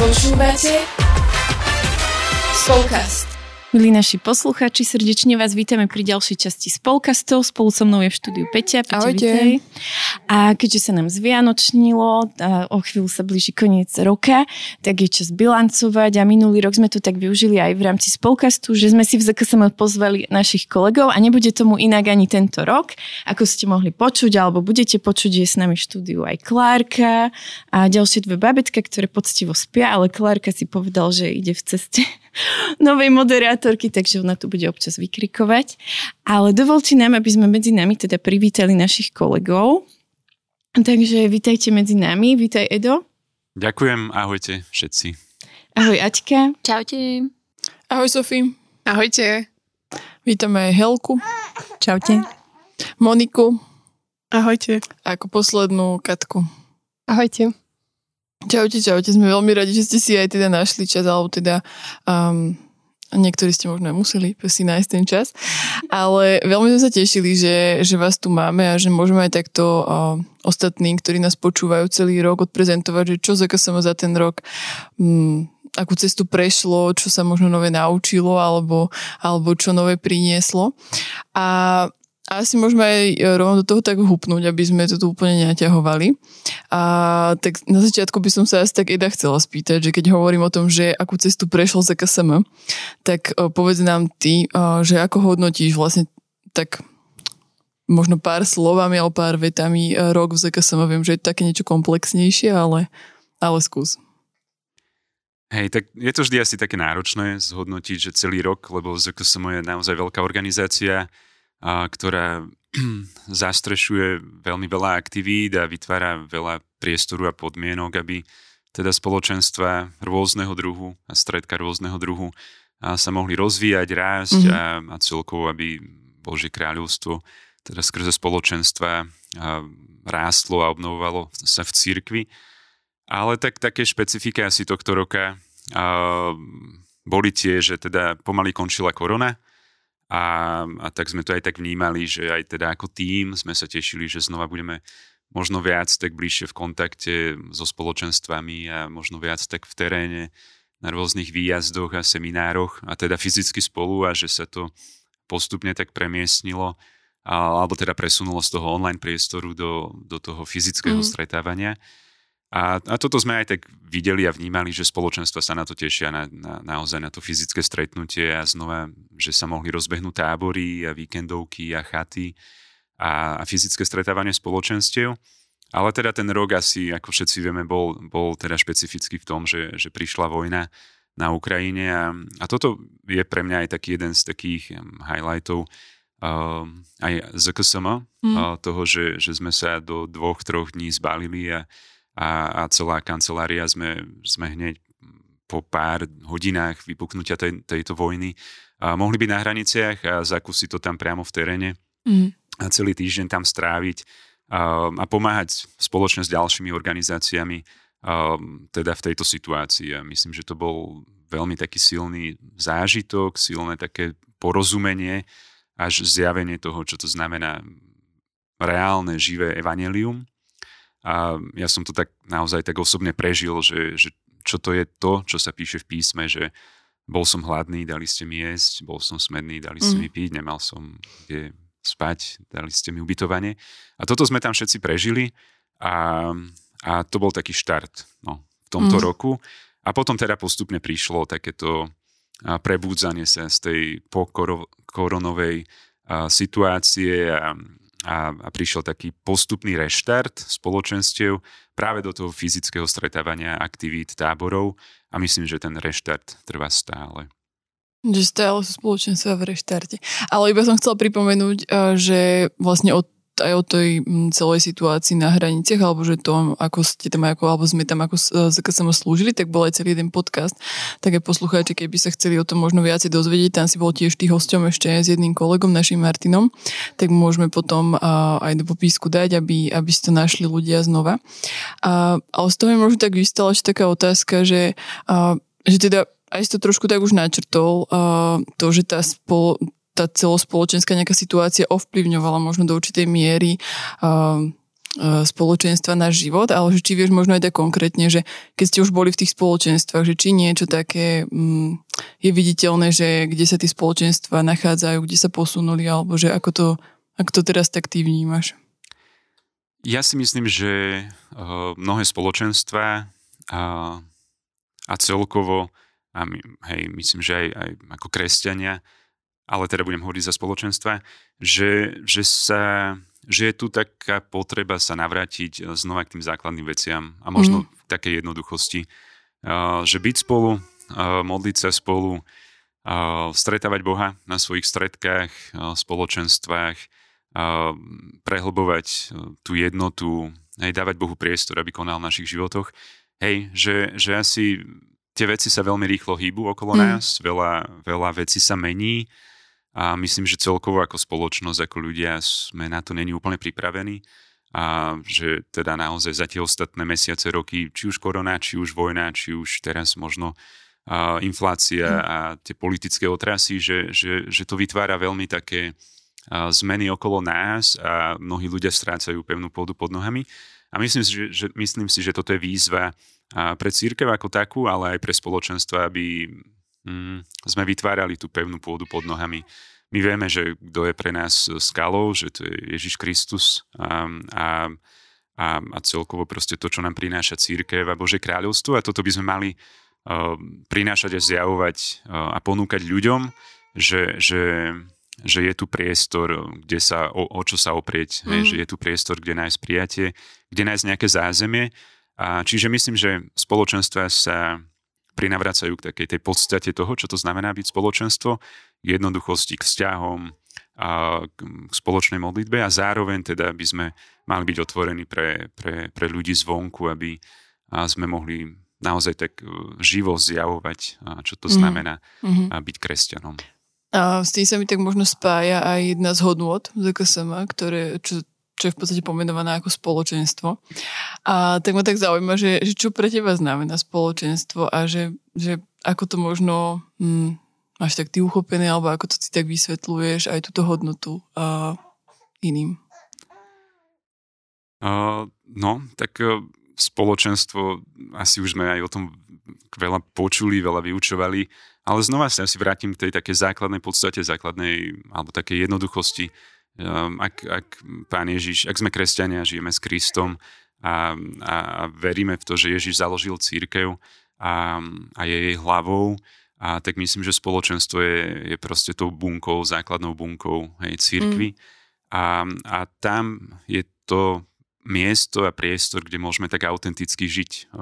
Počúvate Spolkast. Milí naši poslucháči, srdečne vás vítame pri ďalšej časti Spolkastov. Spolu so mnou je v štúdiu Peťa. Peťa Ahojte. A keďže sa nám zvianočnilo, a o chvíľu sa blíži koniec roka, tak je čas bilancovať a minulý rok sme to tak využili aj v rámci Spolkastu, že sme si v ZKSM pozvali našich kolegov a nebude tomu inak ani tento rok, ako ste mohli počuť, alebo budete počuť, je s nami v štúdiu aj Klárka a ďalšie dve babetka, ktoré poctivo spia, ale Klárka si povedal, že ide v ceste novej moderátorky, takže ona tu bude občas vykrikovať. Ale dovolte nám, aby sme medzi nami teda privítali našich kolegov. Takže vítajte medzi nami. Vítaj Edo. Ďakujem, ahojte všetci. Ahoj Aťka. Čaute. Ahoj Sofie. Ahojte. Vítame Helku, Čaute. Moniku Ahojte. a ako poslednú Katku. Ahojte. Čaute, čaute, sme veľmi radi, že ste si aj teda našli čas, alebo teda um, niektorí ste možno aj museli si nájsť ten čas, ale veľmi sme sa tešili, že, že vás tu máme a že môžeme aj takto uh, ostatní, ktorí nás počúvajú celý rok, odprezentovať, že čo za za ten rok um, akú cestu prešlo, čo sa možno nové naučilo alebo, alebo čo nové prinieslo. A asi môžeme aj rovno do toho tak hupnúť, aby sme to tu úplne neťahovali. A tak na začiatku by som sa asi tak Eda chcela spýtať, že keď hovorím o tom, že akú cestu prešiel za KSM, tak o, povedz nám ty, o, že ako hodnotíš vlastne tak možno pár slovami alebo pár vetami e, rok v ZKSM. Viem, že je také niečo komplexnejšie, ale, ale skús. Hej, tak je to vždy asi také náročné zhodnotiť, že celý rok, lebo ZKSM je naozaj veľká organizácia, ktorá zastrešuje veľmi veľa aktivít a vytvára veľa priestoru a podmienok, aby teda spoločenstva rôzneho druhu a stredka rôzneho druhu a sa mohli rozvíjať, rásť mm-hmm. a, a celkovo, aby Božie kráľovstvo teda skrze spoločenstva a, rástlo a obnovovalo sa v cirkvi. Ale tak také špecifika asi tohto roka a, boli tie, že teda pomaly končila korona a, a tak sme to aj tak vnímali, že aj teda ako tým sme sa tešili, že znova budeme možno viac tak bližšie v kontakte so spoločenstvami a možno viac tak v teréne na rôznych výjazdoch a seminároch a teda fyzicky spolu a že sa to postupne tak premiestnilo alebo teda presunulo z toho online priestoru do, do toho fyzického mm. stretávania. A, a toto sme aj tak videli a vnímali, že spoločenstva sa na to tešia, na, na, naozaj na to fyzické stretnutie a znova, že sa mohli rozbehnúť tábory a víkendovky a chaty a, a fyzické stretávanie spoločenstiev. Ale teda ten rok asi, ako všetci vieme, bol, bol teda špecifický v tom, že, že prišla vojna na Ukrajine a, a toto je pre mňa aj taký jeden z takých highlightov uh, aj ZKSM, mm. uh, toho, že, že sme sa do dvoch, troch dní zbalili a, a, a celá kancelária sme, sme hneď po pár hodinách vypuknutia tej, tejto vojny a mohli byť na hraniciach a zakúsiť to tam priamo v teréne mm. a celý týždeň tam stráviť a, a pomáhať spoločne s ďalšími organizáciami a, teda v tejto situácii. A myslím, že to bol veľmi taký silný zážitok, silné také porozumenie až zjavenie toho, čo to znamená reálne, živé evanelium a ja som to tak naozaj tak osobne prežil, že, že čo to je to, čo sa píše v písme, že bol som hladný, dali ste mi jesť, bol som smedný, dali ste mm. mi piť, nemal som kde spať, dali ste mi ubytovanie. A toto sme tam všetci prežili a, a to bol taký štart no, v tomto mm. roku. A potom teda postupne prišlo takéto prebúdzanie sa z tej pokoronovej situácie a, a, a prišiel taký postupný reštart spoločenstiev práve do toho fyzického stretávania aktivít táborov a myslím, že ten reštart trvá stále. Že stále sú spoločenstva v reštarte. Ale iba som chcela pripomenúť, eh, že vlastne od aj o tej mm, celej situácii na hraniciach, alebo že to, ako ste tam, ako, alebo sme tam ako keď sme slúžili, tak bol aj celý jeden podcast. Tak aj poslucháči, keby sa chceli o tom možno viacej dozvedieť, tam si bol tiež tý hosťom ešte s jedným kolegom, našim Martinom, tak môžeme potom uh, aj do popisku dať, aby, aby si to našli ľudia znova. Uh, ale z toho mi možno tak vystala ešte taká otázka, že, uh, že teda aj si to trošku tak už načrtol, uh, to, že tá spolo, tá celospoločenská nejaká situácia ovplyvňovala možno do určitej miery uh, spoločenstva na život, ale že či vieš možno aj tak konkrétne, že keď ste už boli v tých spoločenstvách, že či niečo také um, je viditeľné, že kde sa tie spoločenstva nachádzajú, kde sa posunuli, alebo že ako to, ako to teraz tak ty vnímaš? Ja si myslím, že uh, mnohé spoločenstva uh, a celkovo, a my, hej, myslím, že aj, aj ako kresťania, ale teda budem hovoriť za spoločenstva, že, že sa že je tu taká potreba sa navrátiť eh, znova k tým základným veciam a možno mm. v takej jednoduchosti. Uh, že byť spolu, uh, modliť sa spolu, stretávať Boha na svojich stredkách, spoločenstvách, prehlbovať tú jednotu, aj dávať Bohu priestor, aby konal v našich životoch. Hej, že, že asi tie veci sa veľmi rýchlo hýbu okolo mm. nás, veľa, veľa vecí sa mení, a myslím, že celkovo ako spoločnosť, ako ľudia sme na to není úplne pripravení a že teda naozaj za tie ostatné mesiace, roky, či už korona, či už vojna, či už teraz možno uh, inflácia mm. a tie politické otrasy, že, že, že to vytvára veľmi také zmeny okolo nás a mnohí ľudia strácajú pevnú pôdu pod nohami. A myslím si, že, že, myslím si, že toto je výzva pre církev ako takú, ale aj pre spoločenstva, aby mm, sme vytvárali tú pevnú pôdu pod nohami. My vieme, že kto je pre nás skalou, že to je Ježiš Kristus a, a, a, a celkovo proste to, čo nám prináša církev a Bože kráľovstvo a toto by sme mali uh, prinášať a zjavovať uh, a ponúkať ľuďom, že, že, že je tu priestor, kde sa, o, o čo sa oprieť, mm. hej, že je tu priestor, kde nájsť prijatie, kde nájsť nejaké zázemie. A čiže myslím, že spoločenstva sa prinavracajú k takej tej podstate toho, čo to znamená byť spoločenstvo, k jednoduchosti, k vzťahom, a k spoločnej modlitbe a zároveň teda by sme mali byť otvorení pre, pre, pre ľudí zvonku, aby sme mohli naozaj tak e, živo zjavovať, čo to mhm. znamená mm-hmm. byť kresťanom. A s tým sa mi tak možno spája aj jedna z hodnôt ZKSM, ktoré, čo čo je v podstate pomenované ako spoločenstvo. A tak ma tak zaujíma, že, že čo pre teba znamená spoločenstvo a že, že ako to možno hm, máš tak ty uchopené, alebo ako to si tak vysvetľuješ aj túto hodnotu a iným. Uh, no, tak uh, spoločenstvo, asi už sme aj o tom veľa počuli, veľa vyučovali, ale znova sa asi vrátim k tej takej základnej podstate, základnej alebo takej jednoduchosti ak, ak pán Ježiš, ak sme kresťania, žijeme s Kristom a, a, a veríme v to, že Ježiš založil církev a, a je jej hlavou, a tak myslím, že spoločenstvo je, je proste tou bunkou, základnou bunkou hej, církvy. Mm. A, a tam je to miesto a priestor, kde môžeme tak autenticky žiť.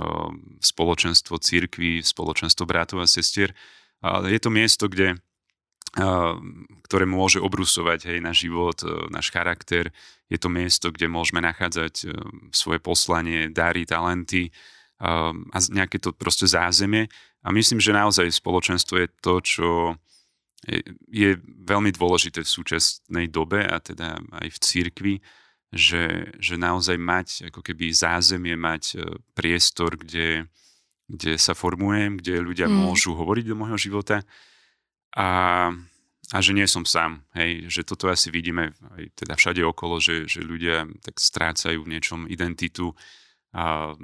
Spoločenstvo církvy, spoločenstvo bratov a sestier. Je to miesto, kde ktoré môže obrusovať hej, náš život, e, náš charakter. Je to miesto, kde môžeme nachádzať e, svoje poslanie, dary, talenty a nejaké to proste zázemie. A myslím, že naozaj spoločenstvo je to, čo je veľmi dôležité v súčasnej dobe a teda aj v církvi, že, že naozaj mať ako keby zázemie, mať e, priestor, kde, kde sa formujem, kde ľudia mm. môžu hovoriť do môjho života a, a že nie som sám. Hej, že toto asi vidíme aj teda všade okolo, že, že ľudia tak strácajú v niečom identitu a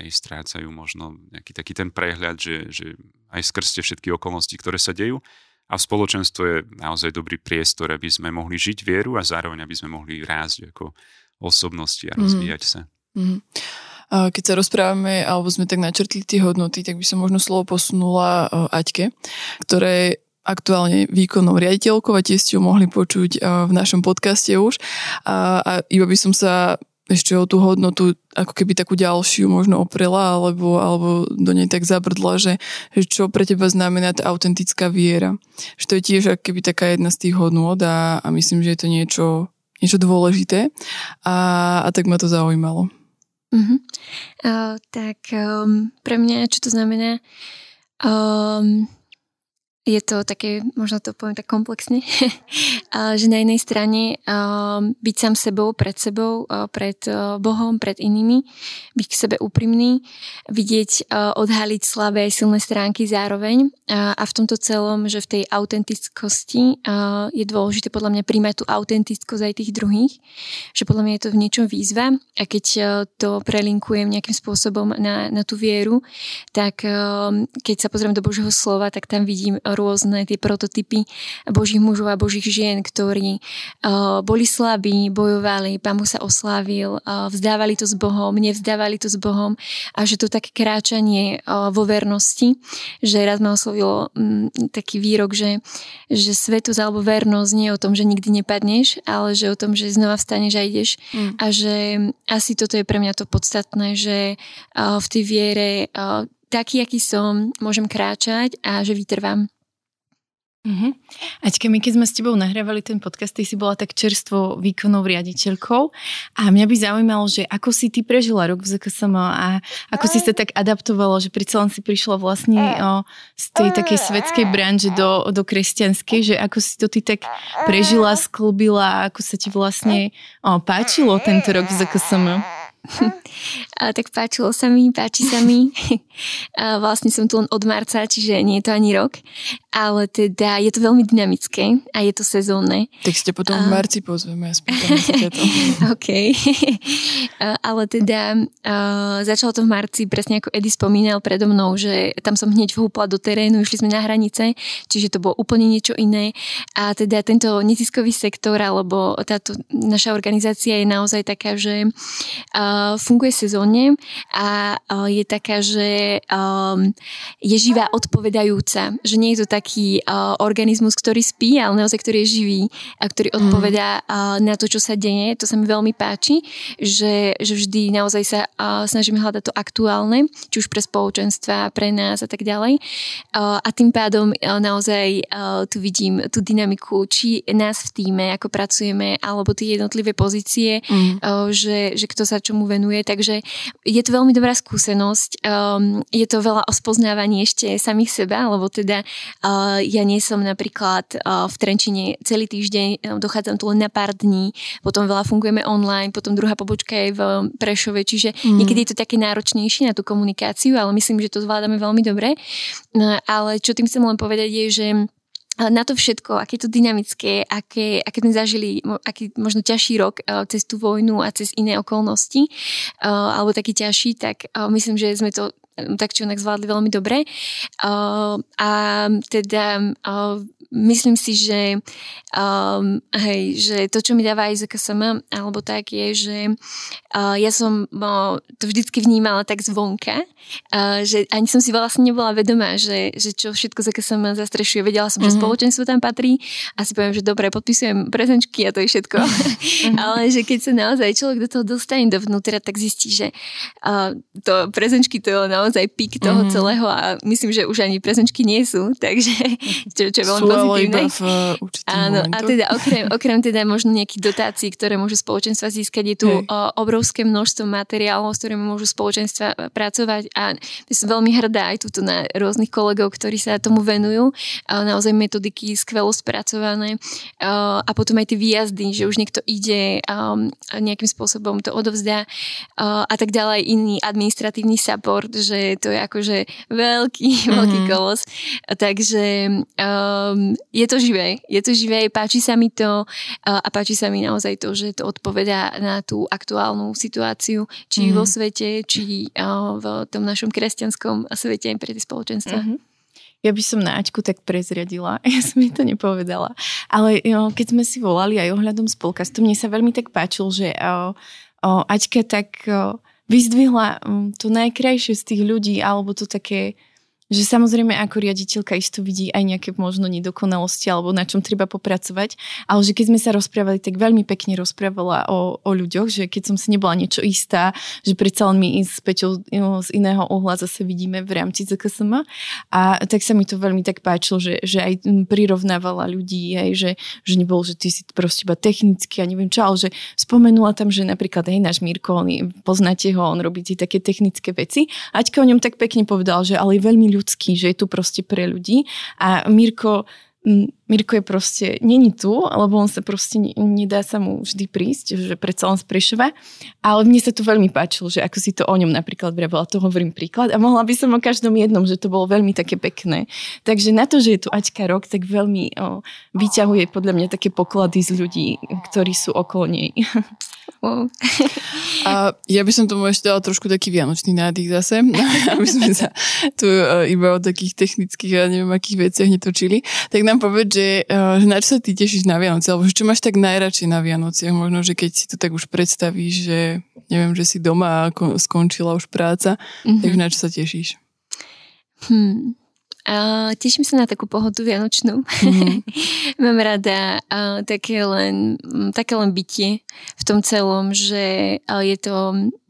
hej, strácajú možno nejaký taký ten prehľad, že, že aj skrste všetky okolnosti, ktoré sa dejú. A v spoločenstve je naozaj dobrý priestor, aby sme mohli žiť vieru a zároveň, aby sme mohli rásť ako osobnosti a mhm. rozvíjať mm. sa. Mm. Keď sa rozprávame, alebo sme tak načrtli tie hodnoty, tak by som možno slovo posunula Aťke, ktoré aktuálne výkonnou riaditeľkou a tiež ste ju mohli počuť eh, v našom podcaste už. A, a iba by som sa ešte o tú hodnotu ako keby takú ďalšiu možno oprela alebo, alebo do nej tak zabrdla, že, že čo pre teba znamená tá autentická viera. Že to je tiež ako keby taká jedna z tých hodnôt a, a myslím, že je to niečo, niečo dôležité a, a tak ma to zaujímalo. Uh-huh. Uh, tak um, pre mňa, čo to znamená? Um, je to také, možno to poviem tak komplexne, že na jednej strane byť sám sebou, pred sebou, pred Bohom, pred inými, byť k sebe úprimný, vidieť, odhaliť slabé aj silné stránky zároveň a v tomto celom, že v tej autentickosti je dôležité podľa mňa príjmať tú autentickosť aj tých druhých, že podľa mňa je to v niečom výzva a keď to prelinkujem nejakým spôsobom na, na tú vieru, tak keď sa pozriem do Božieho slova, tak tam vidím rôzne tie prototypy božích mužov a božích žien, ktorí uh, boli slabí, bojovali, pán Boh sa oslávil, uh, vzdávali to s Bohom, nevzdávali to s Bohom a že to také kráčanie uh, vo vernosti, že raz ma oslovilo um, taký výrok, že, že svetosť alebo vernosť nie je o tom, že nikdy nepadneš, ale že o tom, že znova vstaneš a ideš mm. a že asi toto je pre mňa to podstatné, že v tej viere taký, aký som, môžem kráčať a že vytrvám. Uh-huh. Aťka, my keď sme s tebou nahrávali ten podcast, ty si bola tak čerstvo výkonnou riaditeľkou a mňa by zaujímalo, že ako si ty prežila rok v ZKSM a ako si sa tak adaptovala, že predsa len si prišla vlastne o, z tej takej svetskej branže do, do kresťanskej, že ako si to ty tak prežila, sklbila a ako sa ti vlastne o, páčilo tento rok v ZKSM? a, tak páčilo sa mi, páči sa mi. a vlastne som tu len od marca, čiže nie je to ani rok. Ale teda je to veľmi dynamické a je to sezónne. Tak ste potom a... v marci pozveme a to. OK. ale teda uh, začalo to v marci, presne ako Edy spomínal predo mnou, že tam som hneď vhúpla do terénu, išli sme na hranice, čiže to bolo úplne niečo iné. A teda tento netiskový sektor, alebo táto naša organizácia je naozaj taká, že uh, funguje sezónne a uh, je taká, že um, je živá odpovedajúca. Že nie je to taký uh, organizmus, ktorý spí, ale naozaj, ktorý je živý a ktorý mm. odpovedá uh, na to, čo sa deje. To sa mi veľmi páči, že, že vždy naozaj sa uh, snažíme hľadať to aktuálne, či už pre spoločenstva, pre nás a tak ďalej. Uh, a tým pádom uh, naozaj uh, tu vidím tú dynamiku, či nás v týme, ako pracujeme, alebo tie jednotlivé pozície, mm. uh, že, že kto sa čomu venuje, takže je to veľmi dobrá skúsenosť. Um, je to veľa o spoznávaní ešte samých seba, lebo teda uh, ja nie som napríklad uh, v Trenčine celý týždeň, uh, dochádzam tu len na pár dní, potom veľa fungujeme online, potom druhá pobočka je v Prešove, čiže mm. niekedy je to také náročnejšie na tú komunikáciu, ale myslím, že to zvládame veľmi dobre. No, ale čo tým chcem len povedať je, že na to všetko, aké to dynamické, aké, aké sme zažili, aký možno ťažší rok uh, cez tú vojnu a cez iné okolnosti, uh, alebo taký ťažší, tak uh, myslím, že sme to tak či onak zvládli veľmi dobre. Uh, a teda uh, myslím si, že, um, hej, že to, čo mi dáva aj ZKSM, alebo tak je, že uh, ja som uh, to vždycky vnímala tak zvonka, uh, že ani som si vlastne nebola vedomá, že, že čo všetko ZKSM zastrešuje. Vedela som, mm-hmm. že mhm. spoločenstvo tam patrí a si poviem, že dobre, podpisujem prezenčky a to je všetko. Mm-hmm. Ale že keď sa naozaj človek do toho dostane dovnútra, tak zistí, že uh, to prezenčky to je naozaj pík toho mm-hmm. celého a myslím, že už ani prezenčky nie sú, takže čo, čo je veľmi pozitívne. Iba v uh, Áno, momentu. a teda okrem, okrem teda možno nejakých dotácií, ktoré môžu spoločenstva získať, je tu hey. obrovské množstvo materiálov, s ktorými môžu spoločenstva pracovať a ja som veľmi hrdá aj tuto na rôznych kolegov, ktorí sa tomu venujú. Naozaj metodiky skvelo spracované a potom aj tie výjazdy, že už niekto ide nejakým spôsobom to odovzdá a tak ďalej, iný administratívny support, že to je akože veľký, mm-hmm. veľký kolos. Takže um, je to živé, je to živé, páči sa mi to a páči sa mi naozaj to, že to odpovedá na tú aktuálnu situáciu, či mm-hmm. vo svete, či v tom našom kresťanskom svete pre tie spoločenstva. Mm-hmm. Ja by som na Aťku tak prezriadila, ja som jej to nepovedala. Ale jo, keď sme si volali aj ohľadom spolkastu, mne sa veľmi tak páčil, že o, o, Aťka tak o, vyzdvihla to najkrajšie z tých ľudí, alebo to také že samozrejme ako riaditeľka isto vidí aj nejaké možno nedokonalosti alebo na čom treba popracovať, ale že keď sme sa rozprávali, tak veľmi pekne rozprávala o, o ľuďoch, že keď som si nebola niečo istá, že predsa len my s Peťou no, z iného uhla zase vidíme v rámci ZKSM a tak sa mi to veľmi tak páčilo, že, že aj prirovnávala ľudí, aj, že, že nebolo, že ty si proste iba technicky a neviem čo, ale že spomenula tam, že napríklad aj náš Mirko, on, poznáte ho, on robí tie také technické veci. Aťka o ňom tak pekne povedal, že ale veľmi ľudský, že je tu proste pre ľudí. A Mirko Mirko je proste, není tu, lebo on sa proste, nedá sa mu vždy prísť, že predsa on z ale mne sa to veľmi páčilo, že ako si to o ňom napríklad vravela, to hovorím príklad a mohla by som o každom jednom, že to bolo veľmi také pekné. Takže na to, že je tu Aťka rok, tak veľmi o, vyťahuje podľa mňa také poklady z ľudí, ktorí sú okolo nej. A ja by som tomu ešte dala trošku taký vianočný nádych zase, aby sme sa tu uh, iba o takých technických a neviem akých veciach netočili. Tak nám povedz, že, uh, že na čo sa ty tešíš na Vianoce, alebo čo máš tak najradšej na Vianociach? Možno, že keď si to tak už predstavíš, že neviem, že si doma a skončila už práca, mm-hmm. tak na čo sa tešíš? Hmm. Uh, teším sa na takú pohodu vianočnú. Mm-hmm. Mám rada uh, také, len, um, také len bytie v tom celom, že uh, je to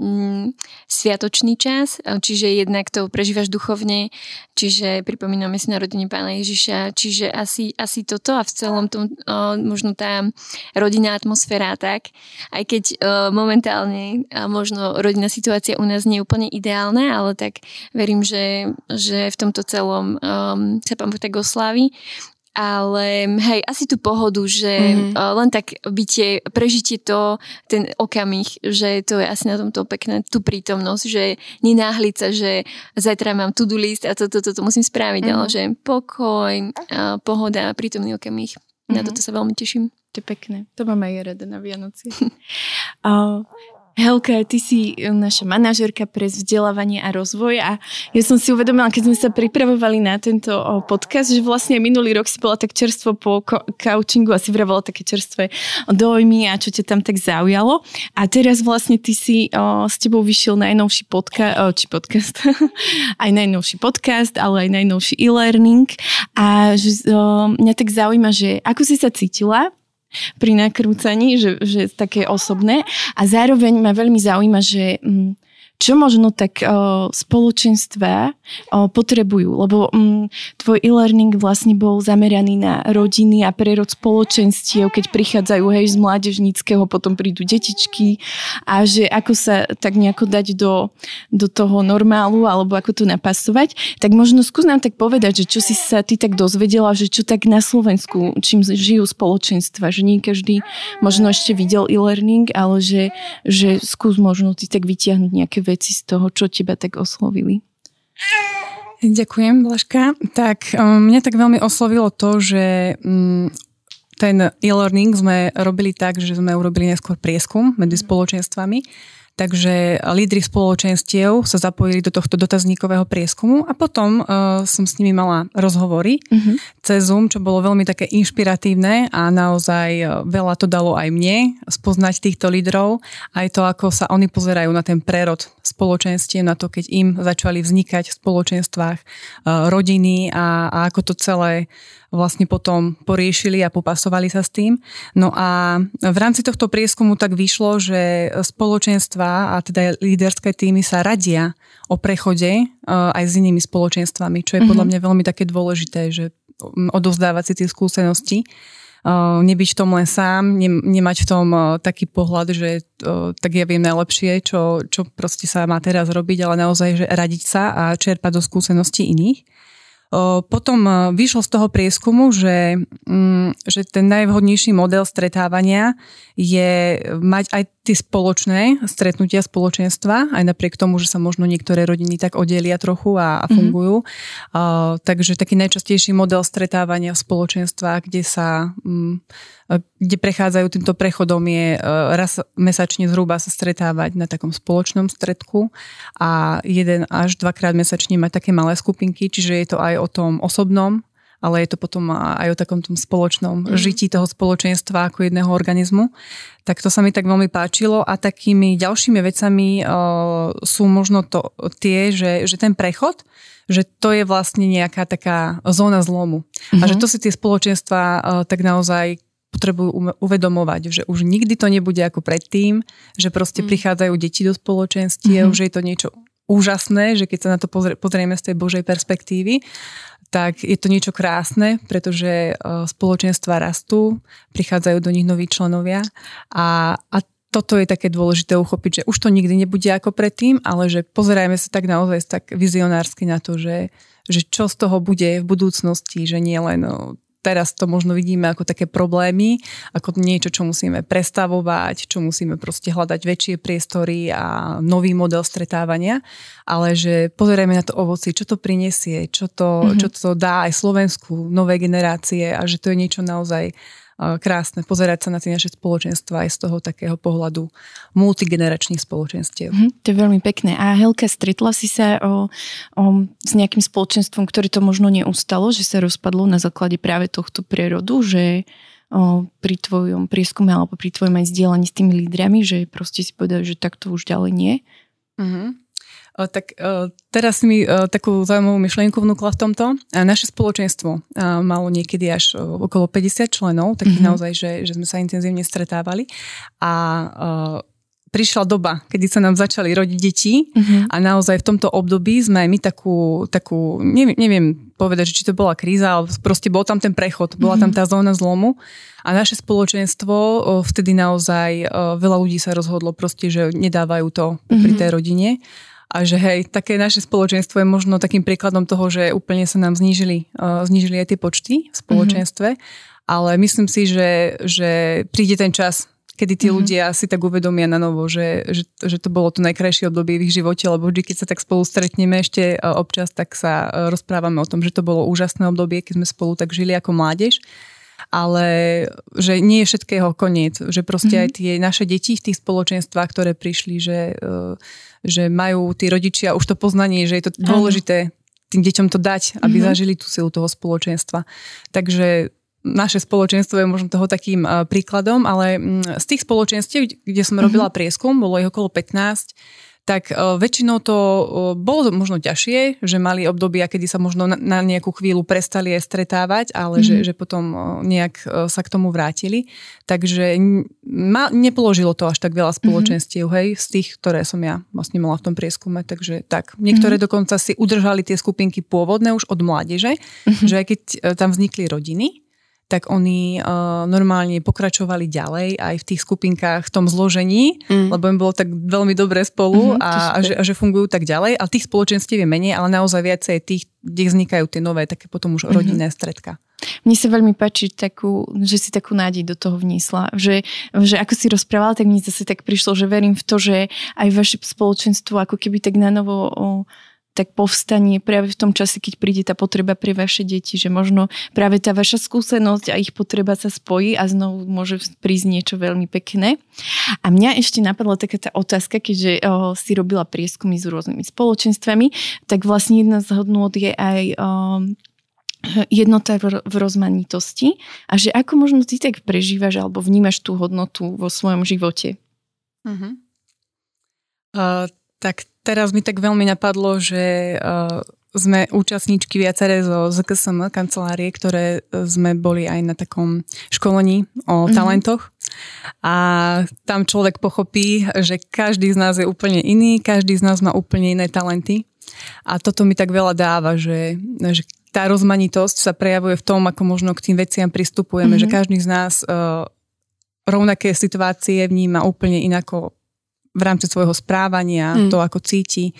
um, sviatočný čas, uh, čiže jednak to prežívaš duchovne, čiže pripomíname si narodenie pána Ježiša, čiže asi, asi toto a v celom tom uh, možno tá rodinná atmosféra tak, aj keď uh, momentálne uh, možno rodinná situácia u nás nie je úplne ideálna, ale tak verím, že, že v tomto celom um, sa pán tak oslaví. Ale hej, asi tú pohodu, že mm. uh, len tak bytie, prežitie to, ten okamih, že to je asi na tomto pekné, tú prítomnosť, že nenáhliť sa, že zajtra mám to-do list a toto, toto to, to musím spraviť, mm. ale že pokoj, uh, pohoda, prítomný okamih. Mm. Na mhm. toto sa veľmi teším. To je pekné. To mám aj rada na Vianoci. uh, Helka, ty si e, naša manažerka pre vzdelávanie a rozvoj a ja som si uvedomila, keď sme sa pripravovali na tento podcast, že vlastne minulý rok si bola tak čerstvo po couchingu a si vravala také čerstvé dojmy a čo ťa tam tak zaujalo. A teraz vlastne ty si o, s tebou vyšiel najnovší podka- o, či podcast, aj najnovší podcast, ale aj najnovší e-learning. A že, o, mňa tak zaujíma, že ako si sa cítila pri nakrúcaní, že, že také osobné. A zároveň ma veľmi zaujíma, že mm, čo možno tak o, spoločenstva o, potrebujú, lebo m, mm, tvoj e-learning vlastne bol zameraný na rodiny a prerod spoločenstiev, keď prichádzajú hej z mládežníckého, potom prídu detičky. A že ako sa tak nejako dať do, do toho normálu alebo ako to napasovať, tak možno skús nám tak povedať, že čo si sa ty tak dozvedela, že čo tak na Slovensku, čím žijú spoločenstva, že nie každý možno ešte videl e-learning, ale že, že skús možno ty tak vytiahnuť nejaké veci z toho, čo teba tak oslovili? Ďakujem, Blažka. Tak mňa tak veľmi oslovilo to, že um, ten e-learning sme robili tak, že sme urobili neskôr prieskum medzi spoločenstvami Takže lídry spoločenstiev sa zapojili do tohto dotazníkového prieskumu a potom uh, som s nimi mala rozhovory uh-huh. cez Zoom, čo bolo veľmi také inšpiratívne a naozaj veľa to dalo aj mne spoznať týchto lídrov, aj to, ako sa oni pozerajú na ten prerod spoločenstiev, na to, keď im začali vznikať v spoločenstvách uh, rodiny a, a ako to celé vlastne potom poriešili a popasovali sa s tým. No a v rámci tohto prieskumu tak vyšlo, že spoločenstva a teda líderské týmy sa radia o prechode e, aj s inými spoločenstvami, čo je podľa mhm. mňa veľmi také dôležité, že odovzdávať si tie skúsenosti. Nebyť v tom len sám, ne, nemať v tom taký pohľad, že tak ja viem najlepšie, čo, čo proste sa má teraz robiť, ale naozaj, že radiť sa a čerpať do skúseností iných. Potom vyšlo z toho prieskumu, že, mm, že ten najvhodnejší model stretávania je mať aj tie spoločné stretnutia spoločenstva, aj napriek tomu, že sa možno niektoré rodiny tak oddelia trochu a, a mhm. fungujú. Mm-hmm. Uh, takže taký najčastejší model stretávania v spoločenstvách, kde sa um, kde prechádzajú týmto prechodom je raz mesačne zhruba sa stretávať na takom spoločnom stredku a jeden až dvakrát mesačne mať také malé skupinky, čiže je to aj o tom osobnom, ale je to potom aj o takom tom spoločnom mm. žití toho spoločenstva ako jedného organizmu. Tak to sa mi tak veľmi páčilo a takými ďalšími vecami uh, sú možno to tie, že, že ten prechod, že to je vlastne nejaká taká zóna zlomu. Mm-hmm. A že mhm. to si tie spoločenstva uh, tak naozaj potrebujú uvedomovať, že už nikdy to nebude ako predtým, že proste mm. prichádzajú deti do spoločenstiev, mm-hmm. že je to niečo úžasné, že keď sa na to pozrie, pozrieme z tej Božej perspektívy, tak je to niečo krásne, pretože e, spoločenstva rastú, prichádzajú do nich noví členovia a, a toto je také dôležité uchopiť, že už to nikdy nebude ako predtým, ale že pozerajme sa tak naozaj tak vizionársky na to, že, že čo z toho bude v budúcnosti, že nie len teraz to možno vidíme ako také problémy, ako niečo, čo musíme prestavovať, čo musíme proste hľadať väčšie priestory a nový model stretávania, ale že pozrieme na to ovoci, čo to prinesie, čo to, mm-hmm. čo to dá aj Slovensku, nové generácie a že to je niečo naozaj krásne pozerať sa na tie naše spoločenstva aj z toho takého pohľadu multigeneračných spoločenstiev. Mm, to je veľmi pekné. A Helka, stretla si sa o, o, s nejakým spoločenstvom, ktoré to možno neustalo, že sa rozpadlo na základe práve tohto prírodu, že o, pri tvojom prieskume alebo pri tvojom aj zdieľaní s tými lídrami, že proste si povedali, že takto už ďalej nie? Mm-hmm. Tak teraz mi takú zaujímavú myšlienku vnúkla v tomto. Naše spoločenstvo malo niekedy až okolo 50 členov, takých mm-hmm. naozaj, že, že sme sa intenzívne stretávali a prišla doba, kedy sa nám začali rodiť deti mm-hmm. a naozaj v tomto období sme aj my takú, takú neviem, neviem povedať, či to bola kríza, ale proste bol tam ten prechod, bola mm-hmm. tam tá zóna zlomu a naše spoločenstvo vtedy naozaj veľa ľudí sa rozhodlo proste, že nedávajú to mm-hmm. pri tej rodine a že hej, také naše spoločenstvo je možno takým príkladom toho, že úplne sa nám znížili, uh, znížili aj tie počty v spoločenstve, mm-hmm. ale myslím si, že, že príde ten čas, kedy tí mm-hmm. ľudia si tak uvedomia na novo, že, že, že to bolo to najkrajšie obdobie v ich živote, lebo vždy, keď sa tak spolu stretneme ešte občas, tak sa rozprávame o tom, že to bolo úžasné obdobie, keď sme spolu tak žili ako mládež ale že nie je všetkého koniec, že proste mm-hmm. aj tie naše deti v tých spoločenstvách, ktoré prišli, že, e, že majú tí rodičia už to poznanie, že je to dôležité tým deťom to dať, aby mm-hmm. zažili tú silu toho spoločenstva. Takže naše spoločenstvo je možno toho takým uh, príkladom, ale um, z tých spoločenstiev, kde som mm-hmm. robila prieskum, bolo ich okolo 15, tak uh, väčšinou to uh, bolo možno ťažšie, že mali obdobia, kedy sa možno na, nejakú chvíľu prestali aj stretávať, ale mm. že, mhm. že potom uh, nejak sa k tomu vrátili. Takže ma, nepoložilo to až tak veľa spoločenstiev, mm. hej, z tých, ktoré som ja vlastne mala v tom prieskume. Takže tak, niektoré mm. dokonca si udržali tie skupinky pôvodné už od mládeže, mm. že aj keď tam vznikli rodiny, tak oni uh, normálne pokračovali ďalej aj v tých skupinkách v tom zložení, mm. lebo im bolo tak veľmi dobre spolu mm-hmm, a, a, že, a že fungujú tak ďalej. Ale tých spoločenstiev je menej, ale naozaj viacej tých, kde vznikajú tie nové, také potom už mm-hmm. rodinné stredka. Mne sa veľmi páči, takú, že si takú nádej do toho vniesla. Že, že ako si rozprávala, tak mi zase tak prišlo, že verím v to, že aj vaše spoločenstvo ako keby tak na novo o, tak povstanie práve v tom čase, keď príde tá potreba pre vaše deti, že možno práve tá vaša skúsenosť a ich potreba sa spojí a znovu môže prísť niečo veľmi pekné. A mňa ešte napadla taká tá otázka, keďže o, si robila prieskumy s rôznymi spoločenstvami, tak vlastne jedna z hodnôt je aj o, jednota v rozmanitosti a že ako možno ty tak prežívaš alebo vnímaš tú hodnotu vo svojom živote? Uh-huh. Uh, tak teraz mi tak veľmi napadlo, že uh, sme účastníčky viaceré zo ZKSM kancelárie, ktoré sme boli aj na takom školení o mm-hmm. talentoch. A tam človek pochopí, že každý z nás je úplne iný, každý z nás má úplne iné talenty. A toto mi tak veľa dáva, že, že tá rozmanitosť sa prejavuje v tom, ako možno k tým veciam pristupujeme, mm-hmm. že každý z nás uh, rovnaké situácie vníma úplne inako v rámci svojho správania, mm. to ako cíti,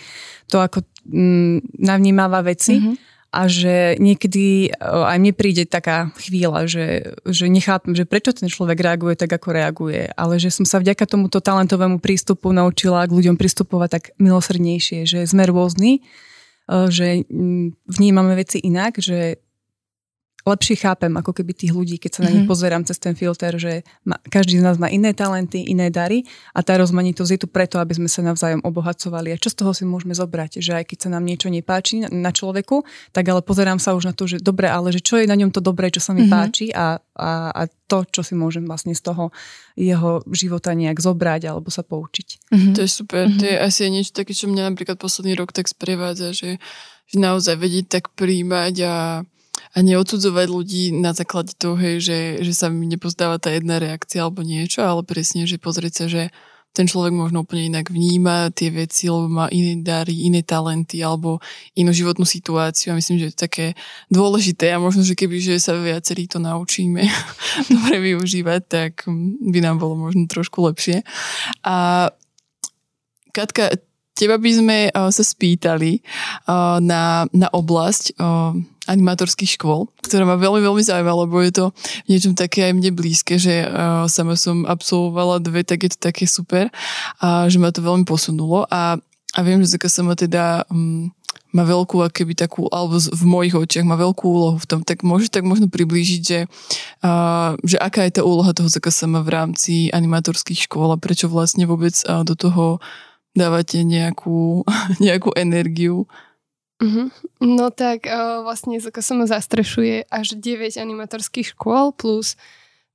to ako mm, navnímava veci. Mm-hmm. A že niekedy aj mne príde taká chvíľa, že, že nechápem, že prečo ten človek reaguje tak, ako reaguje, ale že som sa vďaka tomuto talentovému prístupu naučila k ľuďom pristupovať tak milosrdnejšie, že sme rôzni, že mm, vnímame veci inak, že lepšie chápem ako keby tých ľudí, keď sa na nich mm-hmm. pozerám cez ten filter, že ma, každý z nás má iné talenty, iné dary a tá rozmanitosť je tu preto, aby sme sa navzájom obohacovali. A čo z toho si môžeme zobrať? Že aj keď sa nám niečo nepáči na, na človeku, tak ale pozerám sa už na to, že dobre, ale že čo je na ňom to dobré, čo sa mi mm-hmm. páči a, a, a to, čo si môžem vlastne z toho jeho života nejak zobrať alebo sa poučiť. Mm-hmm. To je super. Mm-hmm. To je asi niečo také, čo mňa napríklad posledný rok tak sprevádza, že, že naozaj vedieť tak príjmať a a neodsudzovať ľudí na základe toho, hej, že, že sa mi nepozdáva tá jedna reakcia alebo niečo, ale presne, že pozrieť sa, že ten človek možno úplne inak vníma tie veci, lebo má iné dary, iné talenty alebo inú životnú situáciu a myslím, že je to také dôležité a možno, že keby že sa viacerí to naučíme dobre využívať, tak by nám bolo možno trošku lepšie. A Katka, teba by sme uh, sa spýtali uh, na, na oblasť animátorských škôl, ktorá ma veľmi, veľmi zaujíma, lebo je to niečo také aj mne blízke, že uh, sama som absolvovala dve, tak je to také super a že ma to veľmi posunulo a, a viem, že ma teda um, má veľkú, keby takú, alebo v mojich očiach má veľkú úlohu v tom, tak môže tak možno priblížiť, že, uh, že aká je tá úloha toho ZKSM v rámci animátorských škôl a prečo vlastne vôbec uh, do toho dávate nejakú, nejakú energiu. Uh-huh. No tak uh, vlastne ZKSM zastrešuje až 9 animátorských škôl plus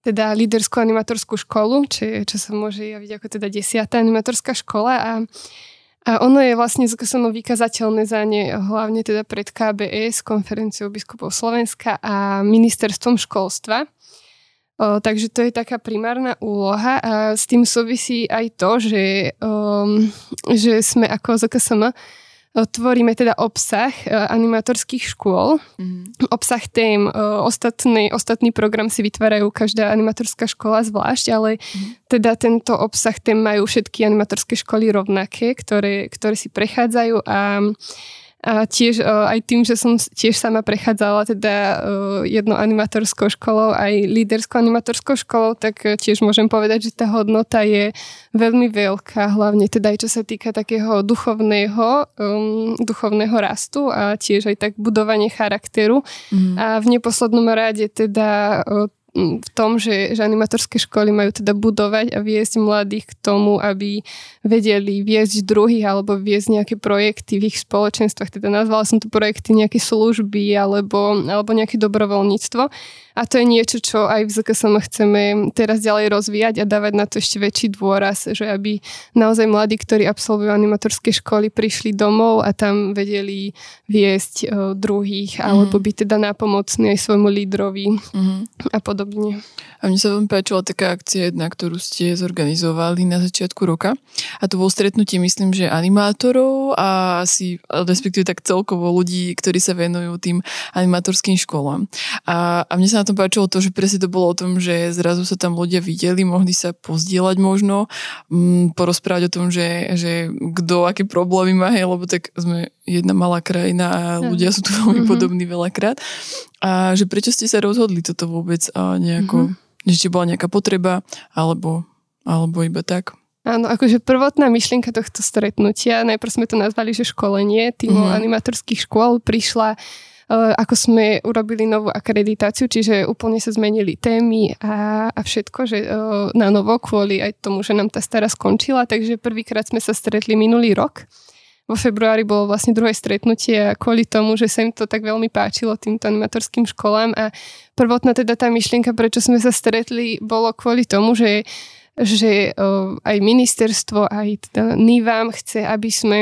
teda líderskú animatorskú školu, je, čo sa môže javiť ako teda desiatá animatorská škola a a ono je vlastne som vykazateľné za ne hlavne teda pred KBS, konferenciou biskupov Slovenska a ministerstvom školstva. O, takže to je taká primárna úloha a s tým súvisí aj to, že, um, že sme ako ZKSM tvoríme teda obsah e, animatorských škôl, mm-hmm. obsah tém, e, ostatný, ostatný program si vytvárajú každá animatorská škola zvlášť, ale mm-hmm. teda tento obsah tém majú všetky animatorské školy rovnaké, ktoré, ktoré si prechádzajú a a tiež aj tým, že som tiež sama prechádzala teda jednou animatorskou školou, aj líderskou animatorskou školou, tak e, tiež môžem povedať, že tá hodnota je veľmi veľká, hlavne teda aj čo sa týka takého duchovného, um, duchovného rastu a tiež aj tak budovanie charakteru. Mm. A v neposlednom rade teda v tom, že, že animatorské školy majú teda budovať a viesť mladých k tomu, aby vedeli viesť druhých alebo viesť nejaké projekty v ich spoločenstvách. Teda nazvala som to projekty nejaké služby alebo, alebo nejaké dobrovoľníctvo. A to je niečo, čo aj v ZKSM chceme teraz ďalej rozvíjať a dávať na to ešte väčší dôraz, že aby naozaj mladí, ktorí absolvujú animatorské školy, prišli domov a tam vedeli viesť uh, druhých mm. alebo byť teda nápomocný aj svojmu lídrovi mm. a podobne. A mne sa veľmi páčila taká akcia jedna, ktorú ste zorganizovali na začiatku roka. A to bolo stretnutie, myslím, že animátorov a asi, respektíve tak celkovo ľudí, ktorí sa venujú tým animátorským školám. A, a mne sa na tom páčilo to, že presne to bolo o tom, že zrazu sa tam ľudia videli, mohli sa pozdieľať možno, m, mm, porozprávať o tom, že, že kto aké problémy má, hej, lebo tak sme jedna malá krajina a ľudia sú tu veľmi mm-hmm. podobní veľakrát. A že prečo ste sa rozhodli toto vôbec a nejako, mm-hmm. že či bola nejaká potreba, alebo, alebo iba tak? Áno, akože prvotná myšlienka tohto stretnutia, najprv sme to nazvali, že školenie týmu mm-hmm. animatorských škôl prišla ako sme urobili novú akreditáciu, čiže úplne sa zmenili témy a, a všetko, že eh, na novo kvôli aj tomu, že nám tá stará skončila, takže prvýkrát sme sa stretli minulý rok. Vo februári bolo vlastne druhé stretnutie a kvôli tomu, že sa im to tak veľmi páčilo týmto animatorským školám a prvotná teda tá myšlienka, prečo sme sa stretli, bolo kvôli tomu, že že eh, aj ministerstvo, aj teda NIVAM chce, aby sme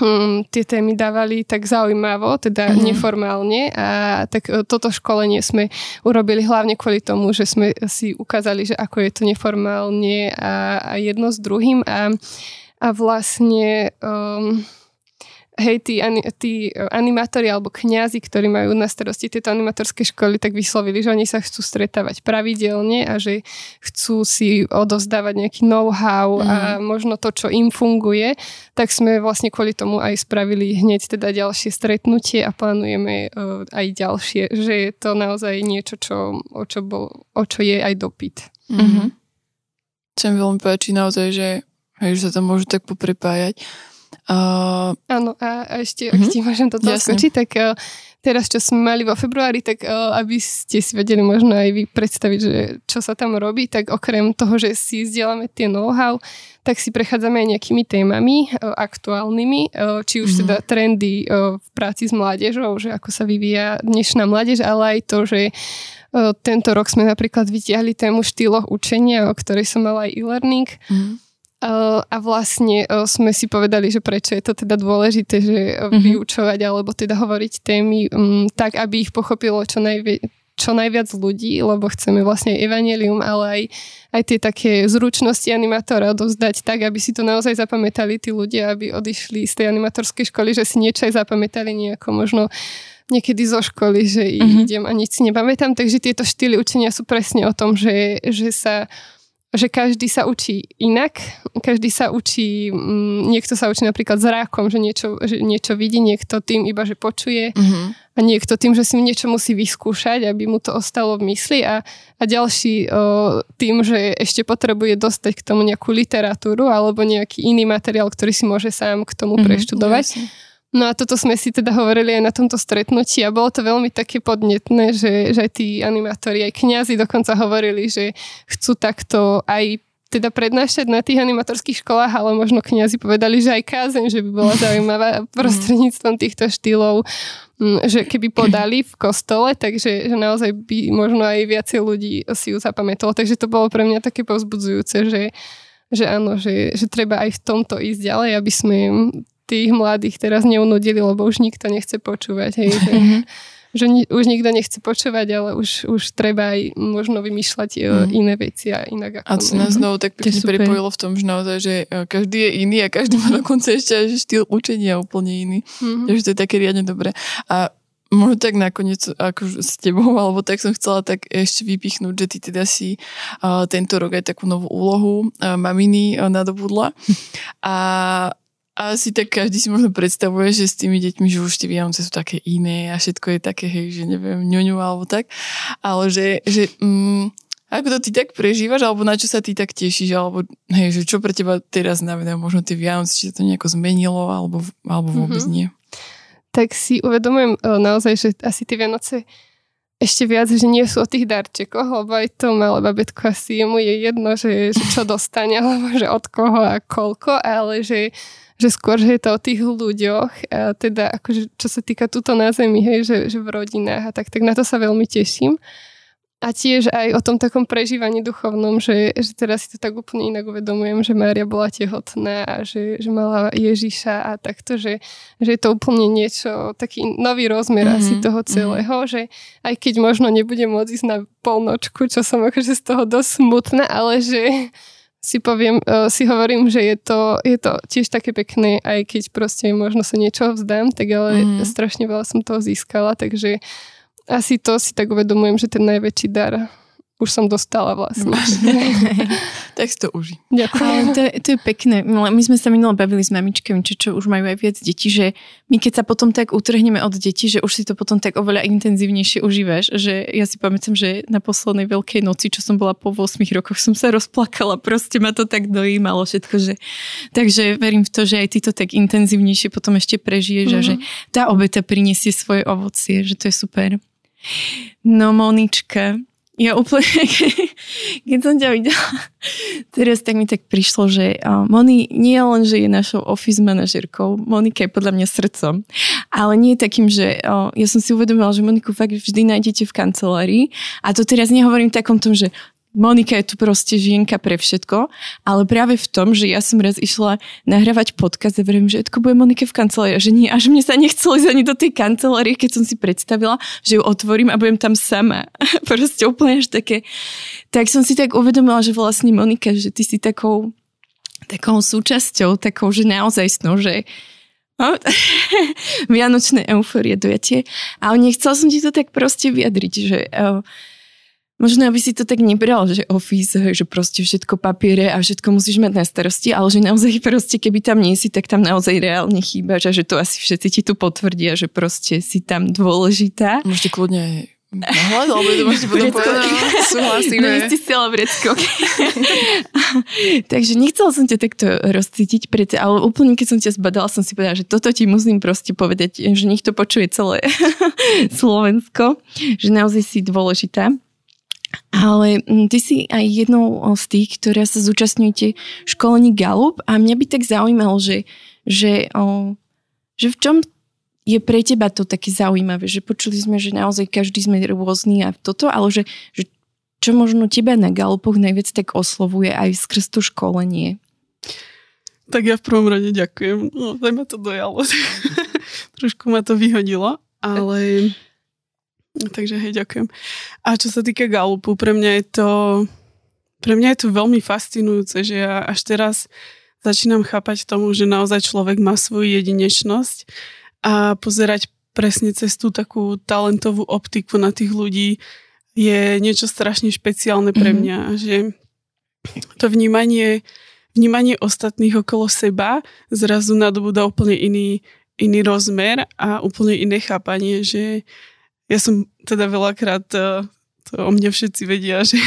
um, tie témy dávali tak zaujímavo, teda mm-hmm. neformálne a tak e, toto školenie sme urobili hlavne kvôli tomu, že sme si ukázali, že ako je to neformálne a, a jedno s druhým a, a vlastne um, hej, tí, tí e, animátori alebo kňazi, ktorí majú na starosti tieto animatorské školy, tak vyslovili, že oni sa chcú stretávať pravidelne a že chcú si odozdávať nejaký know-how mm. a mhm. možno to, čo im funguje, tak sme vlastne kvôli tomu aj spravili hneď teda ďalšie stretnutie a plánujeme uh, aj ďalšie, že je to naozaj niečo, čo, o, čo bol, o čo je aj dopyt. Mm-hmm. Čo mi veľmi páči naozaj, že, hej, že sa tam môžu tak poprepájať. Uh, Áno, a, a ešte, uh-huh. ak mhm. ti môžem toto skočiť, tak uh, teraz, čo sme mali vo februári, tak uh, aby ste si vedeli možno aj vy predstaviť, že čo sa tam robí, tak okrem toho, že si zdieľame tie know-how, tak si prechádzame aj nejakými témami uh, aktuálnymi, uh, či už uh-huh. teda trendy uh, v práci s mládežou, že ako sa vyvíja dnešná mládež, ale aj to, že uh, tento rok sme napríklad vytiahli tému štýloch učenia, o ktorej som mala aj e-learning. Uh-huh Uh, a vlastne uh, sme si povedali, že prečo je to teda dôležité, že uh, mm-hmm. vyučovať alebo teda hovoriť témy um, tak, aby ich pochopilo čo, najvi- čo najviac ľudí, lebo chceme vlastne evanelium, ale aj, aj tie také zručnosti animátora odovzdať tak, aby si to naozaj zapamätali tí ľudia, aby odišli z tej animatorskej školy, že si niečo aj zapamätali nejako možno niekedy zo školy, že mm-hmm. idem a nič si nepamätám. Takže tieto štýly učenia sú presne o tom, že, že sa že každý sa učí inak, každý sa učí, mm, niekto sa učí napríklad zrákom, že niečo, že niečo vidí, niekto tým iba, že počuje uh-huh. a niekto tým, že si niečo musí vyskúšať, aby mu to ostalo v mysli a, a ďalší o, tým, že ešte potrebuje dostať k tomu nejakú literatúru alebo nejaký iný materiál, ktorý si môže sám k tomu uh-huh, preštudovať. Jasne. No a toto sme si teda hovorili aj na tomto stretnutí a bolo to veľmi také podnetné, že, že aj tí animátori, aj kňazi dokonca hovorili, že chcú takto aj teda prednášať na tých animatorských školách, ale možno kňazi povedali, že aj kázeň, že by bola zaujímavá prostredníctvom týchto štýlov, že keby podali v kostole, takže že naozaj by možno aj viacej ľudí si ju zapamätalo. Takže to bolo pre mňa také povzbudzujúce, že, že áno, že, že treba aj v tomto ísť ďalej, aby sme tých mladých teraz neunudili, lebo už nikto nechce počúvať. Hej, že, mm-hmm. že ni, už nikto nechce počúvať, ale už, už treba aj možno vymýšľať mm. iné veci a inak. Ako a co nás znovu tak pekne prepojilo v tom, že naozaj, že e, každý je iný a každý má dokonca ešte aj štýl učenia úplne iný. Mm-hmm. Takže to je také riadne dobré. A možno tak nakoniec ako s tebou, alebo tak som chcela tak ešte vypichnúť, že ty teda si uh, tento rok aj takú novú úlohu uh, maminy uh, nadobudla. A asi tak každý si možno predstavuje, že s tými deťmi, že už tie Vianoce sú také iné a všetko je také, hej, že neviem, ňoňu alebo tak. Ale že, že mm, ako to ty tak prežívaš, alebo na čo sa ty tak tešíš, alebo hej, že čo pre teba teraz znamená možno tie Vianoce, či sa to nejako zmenilo, alebo, alebo vôbec mm-hmm. nie? Tak si uvedomujem e, naozaj, že asi tie Vianoce ešte viac, že nie sú o tých darčekoch, lebo aj to malé babetko asi jemu je jedno, že, že čo dostane, alebo že od koho a koľko, ale že že skôr, že je to o tých ľuďoch, a teda akože čo sa týka túto na zemi, hej, že, že v rodinách a tak, tak na to sa veľmi teším. A tiež aj o tom takom prežívaní duchovnom, že, že teraz si to tak úplne inak uvedomujem, že Mária bola tehotná a že, že mala Ježiša a takto, že, že je to úplne niečo, taký nový rozmer mm-hmm. asi toho mhm. celého, mm-hmm. že aj keď možno nebudem môcť ísť na polnočku, čo som akože z toho dosť smutná, ale že, si poviem, uh, si hovorím, že je to, je to tiež také pekné, aj keď proste možno sa niečo vzdám, tak ale mm. strašne veľa som toho získala, takže asi to si tak uvedomujem, že ten najväčší dar už som dostala vlastne. tak si to uži. Ďakujem. To, to je pekné. My sme sa minule bavili s mamičkami, čo, čo už majú aj viac detí, že my keď sa potom tak utrhneme od detí, že už si to potom tak oveľa intenzívnejšie užívaš, že ja si pamätám, že na poslednej veľkej noci, čo som bola po 8 rokoch, som sa rozplakala. Proste ma to tak dojímalo všetko, že... Takže verím v to, že aj ty to tak intenzívnejšie potom ešte prežiješ mm-hmm. a že mhm. tá obeta priniesie svoje ovocie, že to je super. No Monička, ja úplne, keď som ťa videla teraz, tak mi tak prišlo, že Moni nie len, že je našou office manažerkou, Monika je podľa mňa srdcom, ale nie takým, že ja som si uvedomila, že Moniku fakt vždy nájdete v kancelárii. A to teraz nehovorím v takom tom, že Monika je tu proste žienka pre všetko, ale práve v tom, že ja som raz išla nahrávať podcast a verím, že to bude Monika v kancelárii, že nie, až mne sa nechcelo ísť ani do tej kancelárie, keď som si predstavila, že ju otvorím a budem tam sama. proste úplne až také. Tak som si tak uvedomila, že vlastne Monika, že ty si takou, takou súčasťou, takou, že naozaj snou, že no, Vianočné euforie dojatie. Ale nechcel som ti to tak proste vyjadriť, že uh, Možno, aby si to tak nebral, že office, že proste všetko papiere a všetko musíš mať na starosti, ale že naozaj proste, keby tam nie si, tak tam naozaj reálne chýbaš a že to asi všetci ti tu potvrdia, že proste si tam dôležitá. Môžete kľudne aj Nahľad, alebo to môžete potom povedať, súhlasíme. No, ste si vrecko. Takže nechcela som ťa takto rozcítiť, preto, ale úplne keď som ťa zbadala, som si povedala, že toto ti musím proste povedať, že nech to počuje celé Slovensko, že naozaj si dôležitá. Ale mm, ty si aj jednou z tých, ktoré sa zúčastňujete školení Galup a mňa by tak zaujímalo, že, že, že v čom je pre teba to také zaujímavé, že počuli sme, že naozaj každý sme rôzny a toto, ale že, že čo možno teba na Galupoch najviac tak oslovuje aj skrz to školenie? Tak ja v prvom rade ďakujem. No, ma to dojalo. Trošku ma to vyhodilo, ale Takže hej, ďakujem. A čo sa týka Galupu, pre mňa je to, pre mňa je to veľmi fascinujúce, že ja až teraz začínam chápať tomu, že naozaj človek má svoju jedinečnosť a pozerať presne cez tú takú talentovú optiku na tých ľudí je niečo strašne špeciálne pre mhm. mňa, mm-hmm. že to vnímanie, vnímanie ostatných okolo seba zrazu nadobúda úplne iný, iný rozmer a úplne iné chápanie, že ja som teda veľakrát, eh, to o mne všetci vedia, že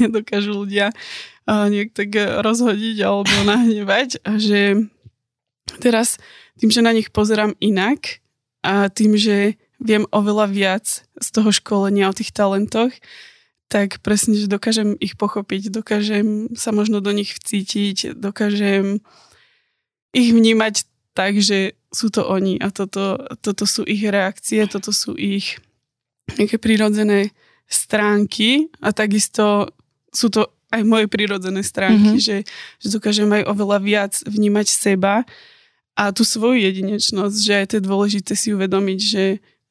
nedokážu ľudia eh, nejak tak rozhodiť alebo nahnevať a že teraz tým, že na nich pozerám inak a tým, že viem oveľa viac z toho školenia o tých talentoch, tak presne, že dokážem ich pochopiť, dokážem sa možno do nich vcítiť, dokážem ich vnímať tak, že sú to oni a toto, toto sú ich reakcie, toto sú ich nejaké prírodzené stránky a takisto sú to aj moje prírodzené stránky, mm-hmm. že, že dokážem aj oveľa viac vnímať seba a tú svoju jedinečnosť, že aj to je dôležité si uvedomiť, že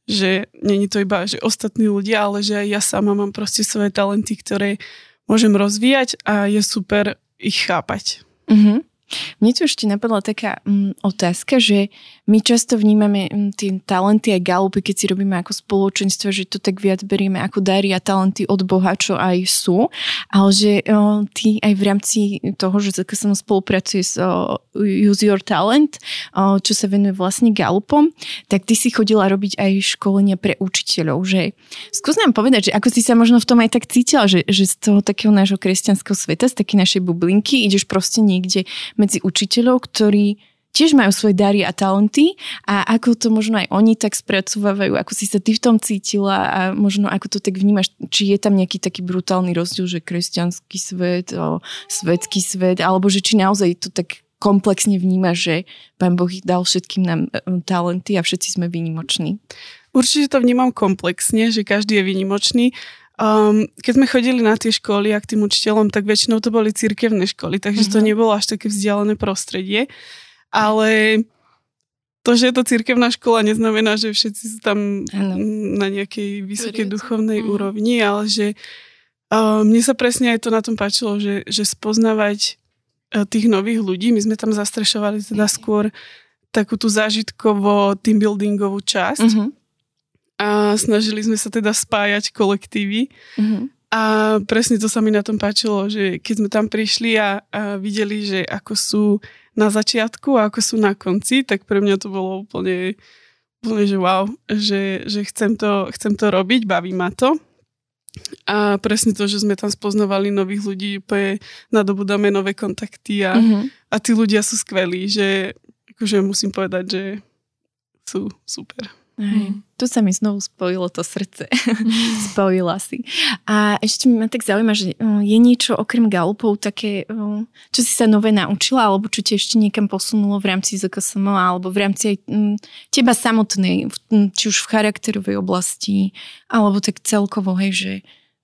že není to iba, že ostatní ľudia, ale že aj ja sama mám proste svoje talenty, ktoré môžem rozvíjať a je super ich chápať. Mm-hmm. Mne tu ešte napadla taká um, otázka, že my často vnímame um, tie talenty aj galupy, keď si robíme ako spoločenstvo, že to tak viac berieme ako dary a talenty od Boha, čo aj sú, ale že um, ty aj v rámci toho, že som spolupracuje s uh, Use Your Talent, uh, čo sa venuje vlastne galupom, tak ty si chodila robiť aj školenia pre učiteľov, že skús nám povedať, že ako si sa možno v tom aj tak cítila, že, že z toho takého nášho kresťanského sveta, z takej našej bublinky ideš proste niekde medzi učiteľov, ktorí tiež majú svoje dary a talenty a ako to možno aj oni tak spracovávajú, ako si sa ty v tom cítila a možno ako to tak vnímaš, či je tam nejaký taký brutálny rozdiel, že kresťanský svet, o, svetský svet, alebo že či naozaj to tak komplexne vnímaš, že Pán Boh dal všetkým nám e, talenty a všetci sme výnimoční. Určite to vnímam komplexne, že každý je výnimočný Um, keď sme chodili na tie školy a k tým učiteľom, tak väčšinou to boli cirkevné školy, takže mm-hmm. to mhm. nebolo až také vzdialené prostredie. Ale to, že je to cirkevná škola, neznamená, že všetci sú tam ano. na nejakej vysokej duchovnej mm. úrovni, ale že uh, mne sa presne aj to na tom páčilo, že, že spoznávať uh, tých nových ľudí, my sme tam zastrešovali teda skôr takú tú zážitkovo team buildingovú časť, mm-hmm a snažili sme sa teda spájať kolektívy. Mm-hmm. A presne to sa mi na tom páčilo, že keď sme tam prišli a, a videli, že ako sú na začiatku a ako sú na konci, tak pre mňa to bolo úplne, úplne že wow, že, že chcem, to, chcem to robiť, baví ma to. A presne to, že sme tam spoznávali nových ľudí, úplne nadobudáme nové kontakty a, mm-hmm. a tí ľudia sú skvelí, že akože musím povedať, že sú super. Hej. Tu sa mi znovu spojilo to srdce. Spojila si. A ešte ma tak zaujíma, že je niečo okrem galupov také, čo si sa nové naučila, alebo čo ti ešte niekam posunulo v rámci ZKSM, alebo v rámci aj teba samotnej, či už v charakterovej oblasti, alebo tak celkovo, hej, že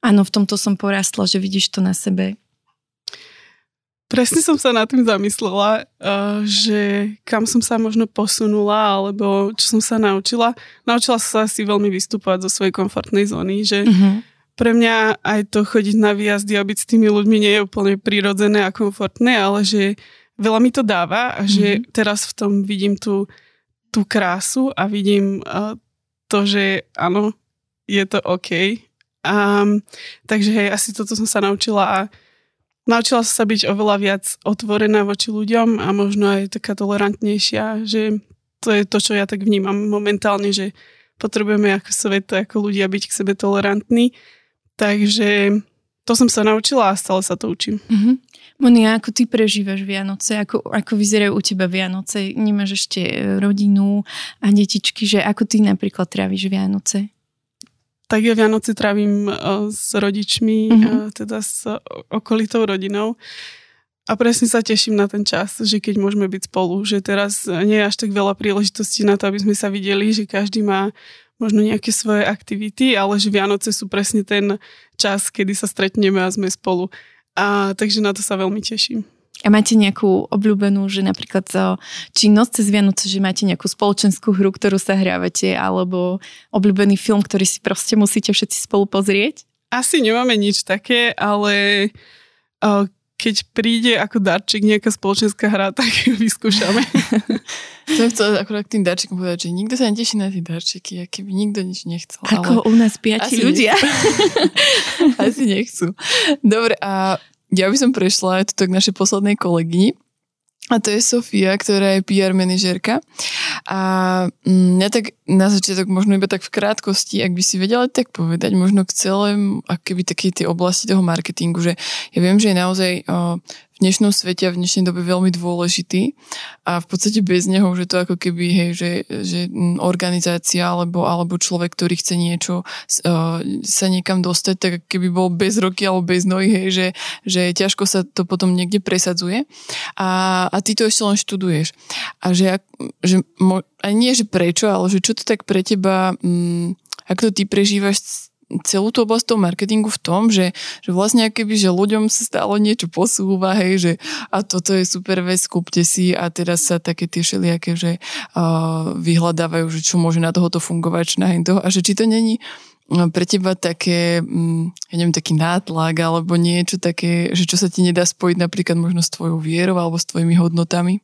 áno, v tomto som porastla, že vidíš to na sebe. Presne som sa nad tým zamyslela, uh, že kam som sa možno posunula, alebo čo som sa naučila. Naučila som sa asi veľmi vystúpať zo svojej komfortnej zóny, že uh-huh. pre mňa aj to chodiť na výjazdy a byť s tými ľuďmi nie je úplne prirodzené a komfortné, ale že veľa mi to dáva a že uh-huh. teraz v tom vidím tú, tú krásu a vidím uh, to, že áno, je to OK. Um, takže hej, asi toto som sa naučila a naučila sa byť oveľa viac otvorená voči ľuďom a možno aj taká tolerantnejšia, že to je to, čo ja tak vnímam momentálne, že potrebujeme ako svet, ako ľudia byť k sebe tolerantní. Takže to som sa naučila a stále sa to učím. Mm-hmm. Monia, ako ty prežívaš Vianoce? Ako, ako vyzerajú u teba Vianoce? Nemáš ešte rodinu a detičky, že ako ty napríklad tráviš Vianoce? Tak ja Vianoce trávim uh, s rodičmi, mm-hmm. teda s okolitou rodinou. A presne sa teším na ten čas, že keď môžeme byť spolu, že teraz nie je až tak veľa príležitostí na to, aby sme sa videli, že každý má možno nejaké svoje aktivity, ale že Vianoce sú presne ten čas, kedy sa stretneme a sme spolu. A takže na to sa veľmi teším. A máte nejakú obľúbenú, že napríklad činnosť cez Vianoce, že máte nejakú spoločenskú hru, ktorú sa hrávate, alebo obľúbený film, ktorý si proste musíte všetci spolu pozrieť? Asi nemáme nič také, ale keď príde ako darček nejaká spoločenská hra, tak ju vyskúšame. Chcem chcela akurát k tým darčekom povedať, že nikto sa neteší na tie darčeky, aké by nikto nič nechcel. Ako ale u nás piati ľudia. Nechcú. Asi nechcú. Dobre, a ja by som prešla aj to k našej poslednej kolegyni, a to je Sofia, ktorá je PR manažérka. A mm, mňa tak na začiatok možno iba tak v krátkosti, ak by si vedela tak povedať, možno k celému, akéby také tie oblasti toho marketingu, že ja viem, že je naozaj o, v dnešnom svete a v dnešnej dobe veľmi dôležitý a v podstate bez neho už je to ako keby, hej, že, že organizácia alebo, alebo človek, ktorý chce niečo uh, sa niekam dostať, tak keby bol bez roky alebo bez nohy, hej, že, že ťažko sa to potom niekde presadzuje a, a ty to ešte len študuješ. A že, že a nie, že prečo, ale že čo to tak pre teba, um, ako to ty prežívaš celú tú oblasť toho marketingu v tom, že, že vlastne keby, že ľuďom sa stále niečo posúva, hej, že a toto je super vec, kúpte si a teraz sa také tie všelijaké, že uh, vyhľadávajú, že čo môže na tohoto fungovať, na toho a že či to není pre teba také, ja neviem, taký nátlak alebo niečo také, že čo sa ti nedá spojiť napríklad možno s tvojou vierou alebo s tvojimi hodnotami?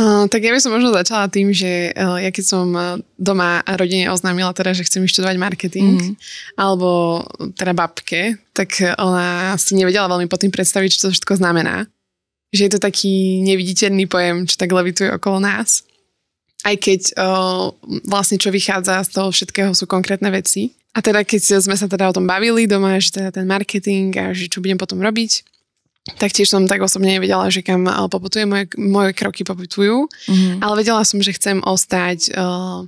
Uh, tak ja by som možno začala tým, že uh, ja keď som doma a rodine oznámila teda, že chcem študovať marketing, mm. alebo teda babke, tak ona si nevedela veľmi pod tým predstaviť, čo to všetko znamená. Že je to taký neviditeľný pojem, čo tak levituje okolo nás. Aj keď uh, vlastne čo vychádza z toho všetkého sú konkrétne veci. A teda keď sme sa teda o tom bavili doma, že teda ten marketing a že čo budem potom robiť, tak tiež som tak osobne nevedela, že kam poputuje, moje, moje kroky poputujú, mm-hmm. ale vedela som, že chcem ostať uh,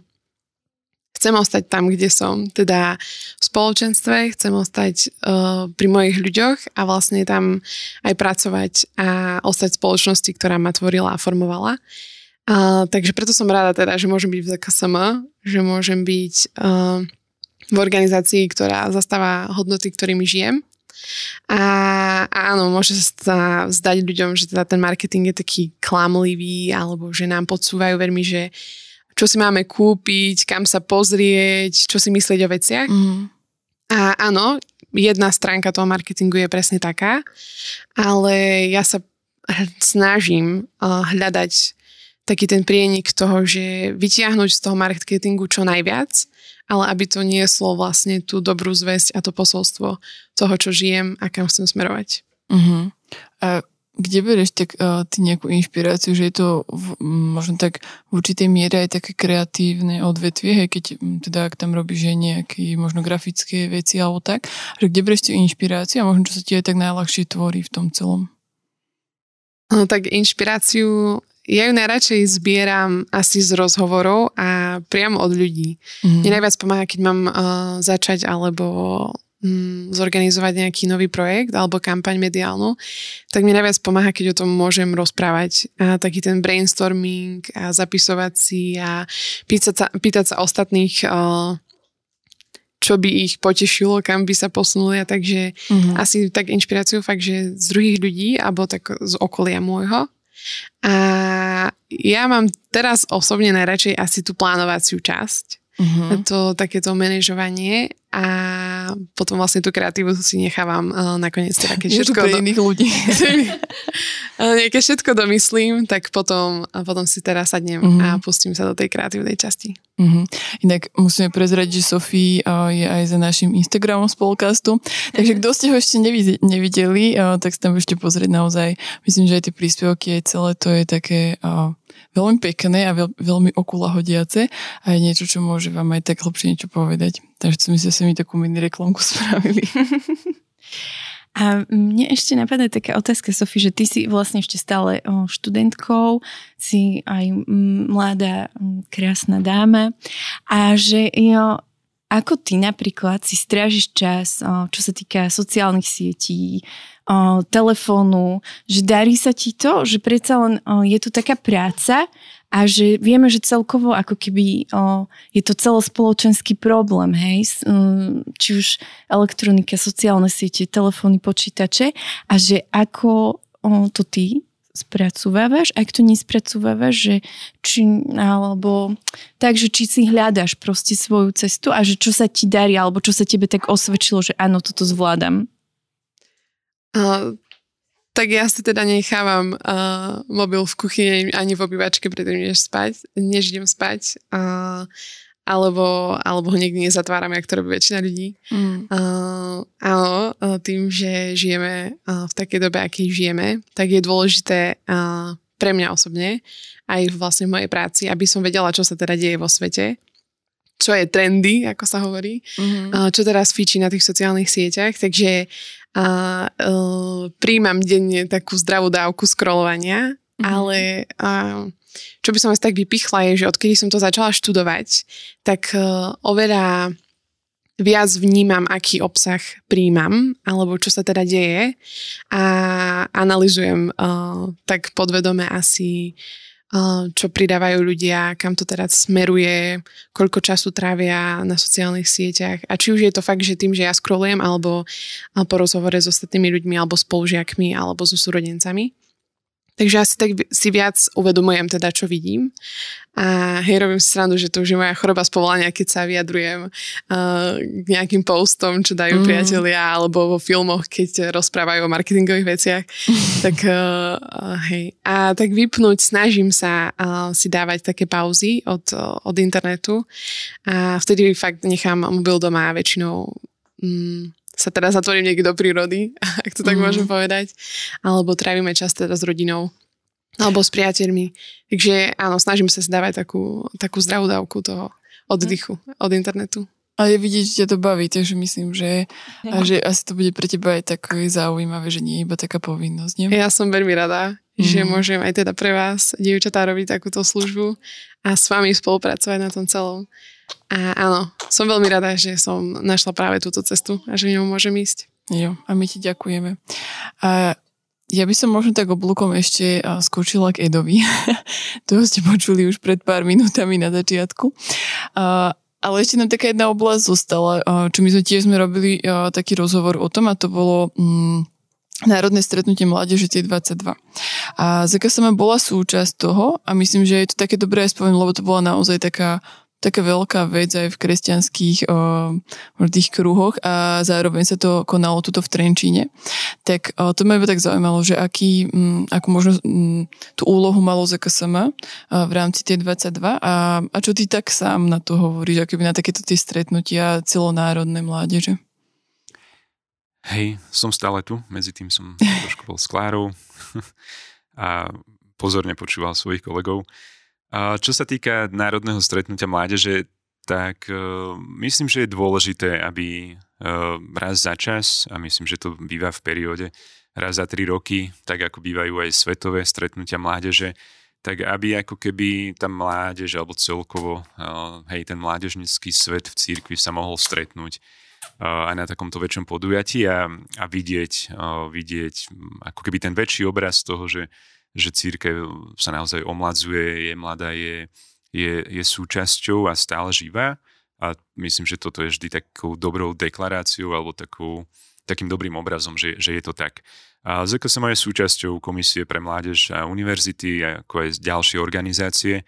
chcem ostať tam, kde som, teda v spoločenstve, chcem ostať uh, pri mojich ľuďoch a vlastne tam aj pracovať a ostať v spoločnosti, ktorá ma tvorila a formovala. Uh, takže preto som rada teda, že môžem byť v ZKSM, že môžem byť uh, v organizácii, ktorá zastáva hodnoty, ktorými žijem a, a áno, môže sa zdať ľuďom, že teda ten marketing je taký klamlivý, alebo že nám podsúvajú veľmi, že čo si máme kúpiť, kam sa pozrieť, čo si myslieť o veciach. Mm. A áno, jedna stránka toho marketingu je presne taká, ale ja sa snažím hľadať taký ten prienik toho, že vytiahnuť z toho marketingu čo najviac ale aby to nieslo vlastne tú dobrú zväzť a to posolstvo toho, čo žijem a kam chcem smerovať. Uh-huh. A kde bereš tak uh, ty nejakú inšpiráciu, že je to v, možno tak v určitej miere aj také kreatívne odvetvie, hej, keď teda ak tam robíš aj nejaké možno grafické veci alebo tak, že kde bereš tú inšpiráciu a možno čo sa ti aj tak najľahšie tvorí v tom celom? No tak inšpiráciu ja ju najradšej zbieram asi z rozhovorov a priamo od ľudí. Mm. Mne najviac pomáha, keď mám uh, začať alebo um, zorganizovať nejaký nový projekt alebo kampaň mediálnu, tak mi najviac pomáha, keď o tom môžem rozprávať. A taký ten brainstorming a zapisovať si a pýtať sa, pýtať sa ostatných uh, čo by ich potešilo, kam by sa posunuli a takže mm-hmm. asi tak inšpiráciu fakt, že z druhých ľudí alebo tak z okolia môjho a ja mám teraz osobne najradšej asi tú plánovaciu časť. Uh-huh. To takéto manažovanie a potom vlastne tú kreatívu si nechávam uh, nakoniec teda, keď všetko... do... iných ľudí. keď všetko domyslím, tak potom, a potom si teraz sadnem uh-huh. a pustím sa do tej kreatívnej časti. Uh-huh. Inak musíme prezrať, že Sofie uh, je aj za našim Instagramom spolkastu, takže kto ste ho ešte nevideli, uh, tak sa tam ešte pozrieť naozaj. Myslím, že aj tie príspevky, aj celé to je také uh, veľmi pekné a veľ, veľmi okulahodiace a je niečo, čo môže vám aj tak hlbšie niečo povedať. Takže som si mi takú mini reklamku spravili. A mne ešte napadá taká otázka, Sofie, že ty si vlastne ešte stále študentkou, si aj mladá, krásna dáma a že jo, ako ty napríklad si strážiš čas, čo sa týka sociálnych sietí, telefónu, že darí sa ti to, že predsa len je to taká práca a že vieme, že celkovo ako keby je to celospoločenský problém, hej, či už elektronika, sociálne siete, telefóny, počítače a že ako to ty spracovávaš, ak to nespracovávaš, že či, alebo tak, že či si hľadáš proste svoju cestu a že čo sa ti darí, alebo čo sa tebe tak osvedčilo, že áno, toto zvládam. Uh, tak ja si teda nechávam uh, mobil v kuchyni ani v obývačke, predtým než spať, než idem spať. Uh, alebo, alebo ho niekde nezatvárame, ako to robí väčšina ľudí. Mm. Uh, áno, tým, že žijeme uh, v takej dobe, akej žijeme, tak je dôležité uh, pre mňa osobne, aj vlastne v mojej práci, aby som vedela, čo sa teda deje vo svete, čo je trendy, ako sa hovorí, mm-hmm. uh, čo teraz fíči na tých sociálnych sieťach, takže uh, uh, príjmam denne takú zdravú dávku scrollovania, mm-hmm. ale uh, čo by som asi tak vypichla je, že odkedy som to začala študovať, tak uh, oveľa viac vnímam, aký obsah príjmam, alebo čo sa teda deje a analizujem uh, tak podvedome asi uh, čo pridávajú ľudia, kam to teda smeruje, koľko času trávia na sociálnych sieťach a či už je to fakt, že tým, že ja scrollujem alebo po rozhovore s ostatnými ľuďmi alebo spolužiakmi alebo so súrodencami. Takže asi tak si viac uvedomujem teda, čo vidím. A hej, robím si srandu, že to už je moja choroba z povolania, keď sa vyjadrujem uh, k nejakým postom, čo dajú mm. priatelia, alebo vo filmoch, keď rozprávajú o marketingových veciach. tak uh, hej. A tak vypnúť, snažím sa uh, si dávať také pauzy od, od internetu. A vtedy fakt nechám mobil doma väčšinou um, sa teda zatvorím niekde do prírody, ak to tak mm. môžem povedať, alebo trávime čas teda s rodinou, alebo s priateľmi. Takže áno, snažím sa dávať takú, takú zdravú dávku toho oddychu od internetu. A je vidieť, že ťa to baví, takže myslím, že, a že asi to bude pre teba aj také zaujímavé, že nie je iba taká povinnosť. Nie? Ja som veľmi rada, mm. že môžem aj teda pre vás, dievčatá, robiť takúto službu a s vami spolupracovať na tom celom. A áno, som veľmi rada, že som našla práve túto cestu a že ňou môžem ísť. Jo, a my ti ďakujeme. A ja by som možno tak oblúkom ešte skočila k Edovi. to ste počuli už pred pár minútami na začiatku. A, ale ešte nám taká jedna oblasť zostala, čo my sme tiež sme robili taký rozhovor o tom a to bolo... Mm, Národné stretnutie mládeže tie 22. A ZKSM bola súčasť toho a myslím, že je to také dobré spomenúť, lebo to bola naozaj taká taká veľká vec aj v kresťanských uh, tých kruhoch a zároveň sa to konalo tuto v Trenčíne. Tak uh, to ma tak zaujímalo, že aký, um, ako možno um, tú úlohu malo ZKSM v rámci tie 22 a, a čo ty tak sám na to hovoríš, akoby na takéto tie stretnutia celonárodné mládeže? Hej, som stále tu, medzi tým som trošku bol s Klárou a pozorne počúval svojich kolegov. Čo sa týka národného stretnutia mládeže, tak uh, myslím, že je dôležité, aby uh, raz za čas, a myslím, že to býva v perióde raz za tri roky, tak ako bývajú aj svetové stretnutia mládeže, tak aby ako keby tá mládež alebo celkovo uh, hej, ten mládežnický svet v církvi sa mohol stretnúť aj na takomto väčšom podujatí a, a vidieť, vidieť ako keby ten väčší obraz toho, že že církev sa naozaj omladzuje, je mladá, je, je, je súčasťou a stále živá. A myslím, že toto je vždy takou dobrou deklaráciou alebo takou, takým dobrým obrazom, že, že je to tak. A ZKSM je súčasťou Komisie pre mládež a univerzity, ako aj ďalšie organizácie.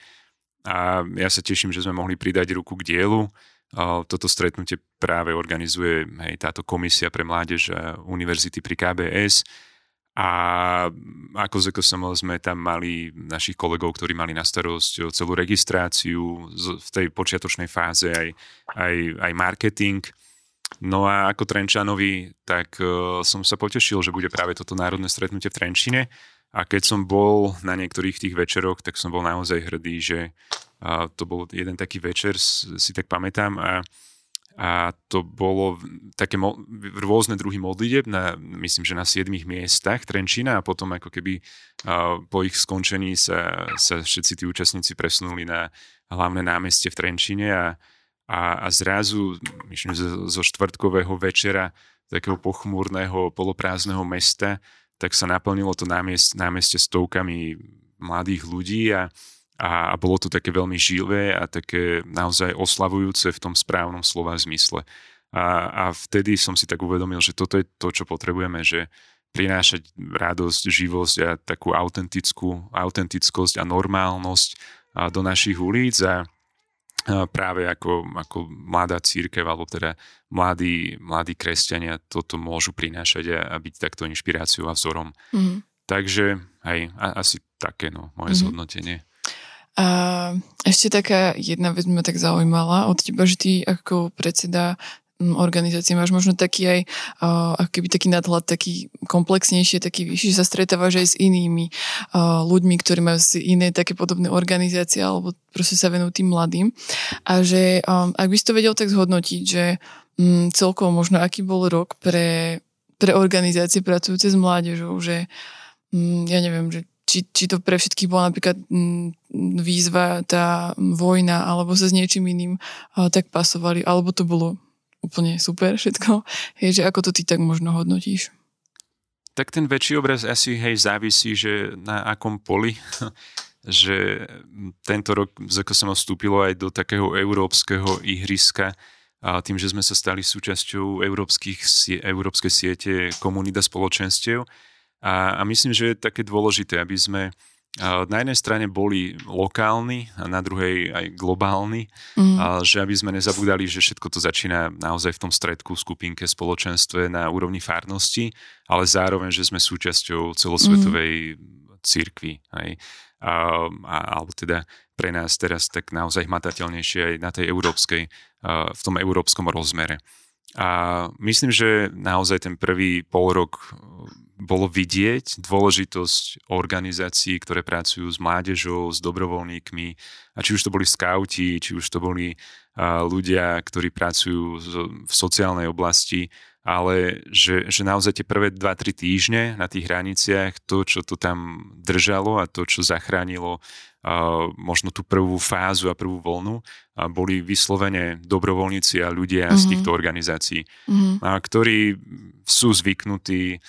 A ja sa teším, že sme mohli pridať ruku k dielu. Toto stretnutie práve organizuje hej, táto Komisia pre mládež a univerzity pri KBS a ako ZKSM sme tam mali našich kolegov, ktorí mali na starosť celú registráciu v tej počiatočnej fáze aj, aj, aj marketing. No a ako Trenčanovi, tak uh, som sa potešil, že bude práve toto národné stretnutie v Trenčine. A keď som bol na niektorých tých večeroch, tak som bol naozaj hrdý, že to bol jeden taký večer, si tak pamätám. A a to bolo také mo- rôzne druhy modlitieb, na, myslím, že na siedmých miestach Trenčína a potom ako keby uh, po ich skončení sa, sa všetci tí účastníci presunuli na hlavné námestie v Trenčíne a, a, a zrazu, myslím, zo, zo štvrtkového večera takého pochmúrneho, poloprázdneho mesta, tak sa naplnilo to námest, námestie stovkami mladých ľudí a, a, a bolo to také veľmi živé a také naozaj oslavujúce v tom správnom slova zmysle. A, a vtedy som si tak uvedomil, že toto je to, čo potrebujeme, že prinášať radosť, živosť a takú autentickú, autentickosť a normálnosť a do našich ulic a, a práve ako, ako mladá církev alebo teda mladí, mladí kresťania toto môžu prinášať a, a byť takto inšpiráciou a vzorom. Mm. Takže hej, a, asi také no, moje mm-hmm. zhodnotenie. A ešte taká jedna vec ma tak zaujímala od teba, že ty ako predseda organizácie máš možno taký aj ako keby taký nadhľad, taký komplexnejšie, taký vyšší, že sa stretávaš aj s inými ľuďmi, ktorí majú si iné také podobné organizácie alebo proste sa venujú tým mladým. A že ak by si to vedel tak zhodnotiť, že celkovo možno aký bol rok pre, pre organizácie pracujúce s mládežou, že ja neviem, že či, či to pre všetkých bola napríklad výzva, tá vojna, alebo sa s niečím iným tak pasovali, alebo to bolo úplne super všetko. Hej, že ako to ty tak možno hodnotíš? Tak ten väčší obraz asi hej závisí, že na akom poli, že tento rok ZKSM vstúpilo aj do takého európskeho ihriska, a tým, že sme sa stali súčasťou európskych, európskej siete komunita spoločenstiev. A, a myslím, že je také dôležité, aby sme na jednej strane boli lokálni a na druhej aj globálni, mm. a že aby sme nezabudali, že všetko to začína naozaj v tom stredku, skupinke, spoločenstve na úrovni farnosti, ale zároveň, že sme súčasťou celosvetovej mm. církvy. Hej. A, a, alebo teda pre nás teraz tak naozaj hmatateľnejšie aj na tej európskej, a, v tom európskom rozmere. A myslím, že naozaj ten prvý pol rok bolo vidieť dôležitosť organizácií, ktoré pracujú s mládežou, s dobrovoľníkmi, a či už to boli skauti, či už to boli ľudia, ktorí pracujú v sociálnej oblasti, ale že, že naozaj tie prvé 2-3 týždne na tých hraniciach, to, čo to tam držalo a to, čo zachránilo uh, možno tú prvú fázu a prvú voľnu, uh, boli vyslovene dobrovoľníci a ľudia mm-hmm. z mhm. týchto organizácií, mm-hmm. uh, ktorí sú zvyknutí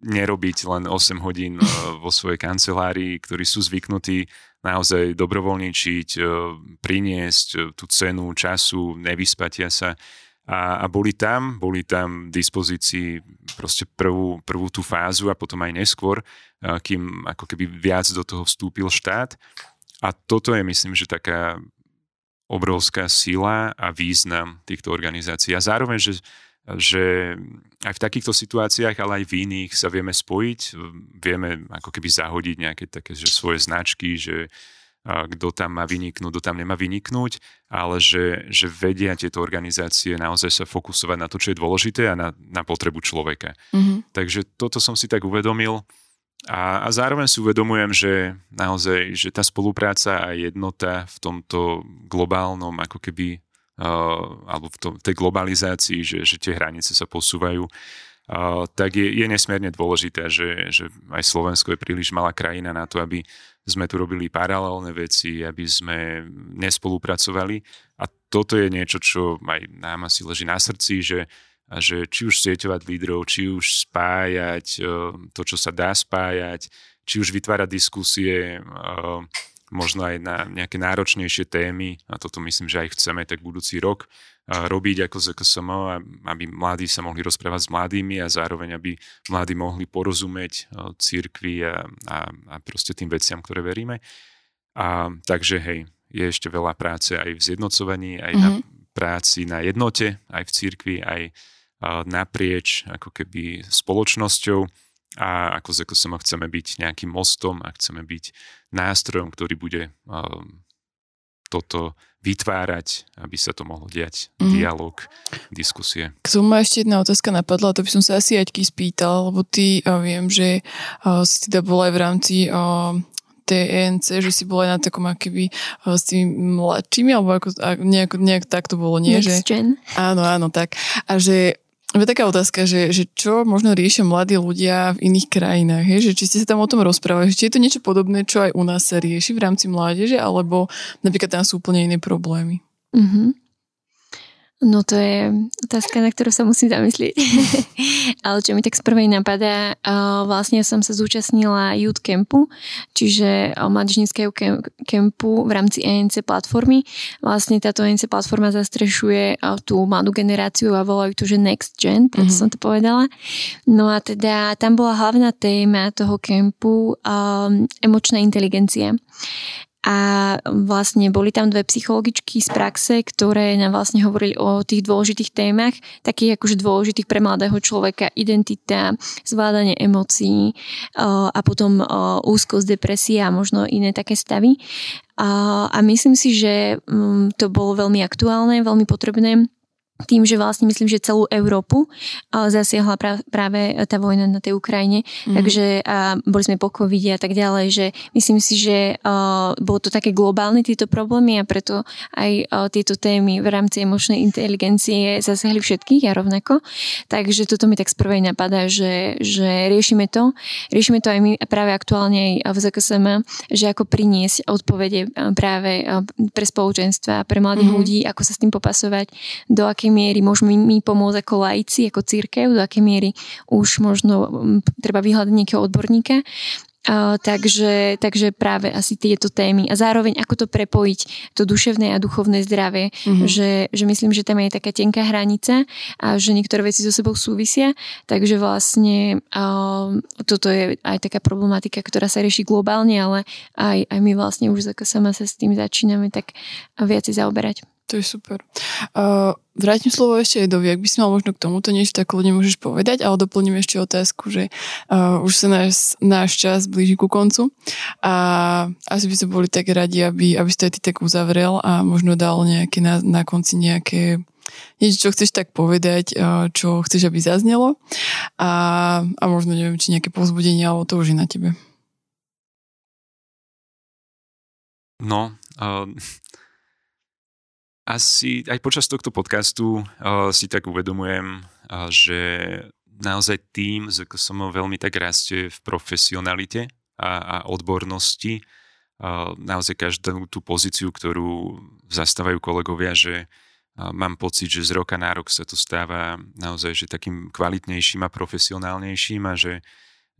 nerobiť len 8 hodín vo svojej kancelárii, ktorí sú zvyknutí naozaj dobrovoľničiť, priniesť tú cenu času, nevyspatia sa. A, a boli tam, boli tam v dispozícii proste prvú, prvú tú fázu a potom aj neskôr, kým ako keby viac do toho vstúpil štát. A toto je, myslím, že taká obrovská sila a význam týchto organizácií. A zároveň, že že aj v takýchto situáciách, ale aj v iných sa vieme spojiť, vieme ako keby zahodiť nejaké také že svoje značky, že kto tam má vyniknúť, kto tam nemá vyniknúť, ale že, že vedia tieto organizácie naozaj sa fokusovať na to, čo je dôležité a na, na potrebu človeka. Mm-hmm. Takže toto som si tak uvedomil a, a zároveň si uvedomujem, že naozaj, že tá spolupráca a jednota v tomto globálnom ako keby alebo v tom, tej globalizácii, že, že tie hranice sa posúvajú, tak je, je nesmierne dôležité, že, že aj Slovensko je príliš malá krajina na to, aby sme tu robili paralelné veci, aby sme nespolupracovali. A toto je niečo, čo aj nám asi leží na srdci, že, že či už sieťovať lídrov, či už spájať to, čo sa dá spájať, či už vytvárať diskusie, možno aj na nejaké náročnejšie témy, a toto myslím, že aj chceme tak budúci rok robiť ako ZKSM, aby mladí sa mohli rozprávať s mladými a zároveň, aby mladí mohli porozumieť církvi a, a, a proste tým veciam, ktoré veríme. A, takže hej, je ešte veľa práce aj v zjednocovaní, aj mm-hmm. na mhm. práci na jednote, aj v církvi, aj naprieč ako keby spoločnosťou a ako z EcoSema chceme byť nejakým mostom a chceme byť nástrojom, ktorý bude um, toto vytvárať, aby sa to mohlo diať, mm. dialog, diskusie. K tomu ma ešte jedna otázka napadla, to by som sa asi Aťky spýtal, lebo ty uh, viem, že uh, si teda bola aj v rámci uh, TNC, že si bola aj na takom akoby uh, s tými mladšími, alebo ako, nejak, nejak tak to bolo, nie? Next že, gen. Áno, áno, tak. A že je taká otázka, že, že čo možno riešia mladí ľudia v iných krajinách, he? že či ste sa tam o tom rozprávali, či je to niečo podobné, čo aj u nás sa rieši v rámci mládeže, alebo napríklad tam sú úplne iné problémy. Mm-hmm. No to je otázka, na ktorú sa musím zamyslieť. Ale čo mi tak z prvej napadá, vlastne som sa zúčastnila Youth Campu, čiže mladžníckého kempu v rámci ENC platformy. Vlastne táto ENC platforma zastrešuje tú mladú generáciu a volajú to, že Next Gen, preto mm-hmm. som to povedala. No a teda tam bola hlavná téma toho kempu um, emočná inteligencia. A vlastne boli tam dve psychologičky z praxe, ktoré nám vlastne hovorili o tých dôležitých témach, takých akože dôležitých pre mladého človeka, identita, zvládanie emócií a potom úzkosť, depresia a možno iné také stavy. A, a myslím si, že mm, to bolo veľmi aktuálne, veľmi potrebné tým, že vlastne myslím, že celú Európu zasiahla práve tá vojna na tej Ukrajine, mm. takže a boli sme po covide a tak ďalej, že myslím si, že uh, bolo to také globálne tieto problémy a preto aj uh, tieto témy v rámci emočnej inteligencie zasiahli všetkých a rovnako. Takže toto mi tak z prvej napadá, že, že riešime to. Riešime to aj my práve aktuálne aj v ZKSM, že ako priniesť odpovede práve pre spoločenstva, pre mladých mm. ľudí, ako sa s tým popasovať, do akej akej miery môžeme my pomôcť ako laici, ako církev, do akej miery už možno treba vyhľadať nejakého odborníka. Uh, takže, takže práve asi tieto témy a zároveň ako to prepojiť to duševné a duchovné zdravie, mm-hmm. že, že myslím, že tam je taká tenká hranica a že niektoré veci so sebou súvisia, takže vlastne uh, toto je aj taká problematika, ktorá sa rieši globálne, ale aj, aj my vlastne už ako sama sa s tým začíname tak viacej zaoberať. To je super. Uh, vrátim slovo ešte Edovi, ak by si mal možno k tomuto niečo tak ľudí môžeš povedať, ale doplním ešte otázku, že uh, už sa náš, náš čas blíži ku koncu a asi by sme boli tak radi, aby, aby ste ty tak uzavrel a možno dal nejaké na, na konci nejaké niečo, čo chceš tak povedať, uh, čo chceš, aby zaznelo a, a možno neviem, či nejaké povzbudenie, alebo to už je na tebe. No, uh, asi aj počas tohto podcastu uh, si tak uvedomujem, uh, že naozaj tým som veľmi tak rastie v profesionalite a, a odbornosti. Uh, naozaj každú tú pozíciu, ktorú zastávajú kolegovia, že uh, mám pocit, že z roka na rok sa to stáva naozaj že takým kvalitnejším a profesionálnejším a že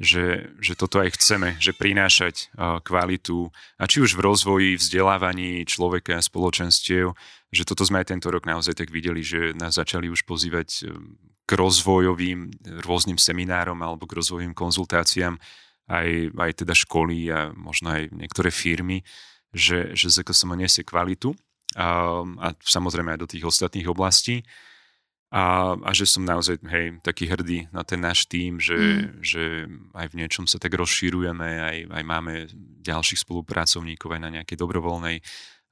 že, že toto aj chceme, že prinášať kvalitu a či už v rozvoji, vzdelávaní človeka a spoločenstiev, že toto sme aj tento rok naozaj tak videli, že nás začali už pozývať e, k rozvojovým rôznym seminárom alebo k rozvojovým konzultáciám aj, aj teda školy a možno aj niektoré firmy, že, že ZKSM nesie kvalitu a, a samozrejme aj do tých ostatných oblastí a, a že som naozaj hej, taký hrdý na ten náš tým, že, mm. že aj v niečom sa tak rozšírujeme, aj, aj máme ďalších spolupracovníkov aj na nejakej dobrovoľnej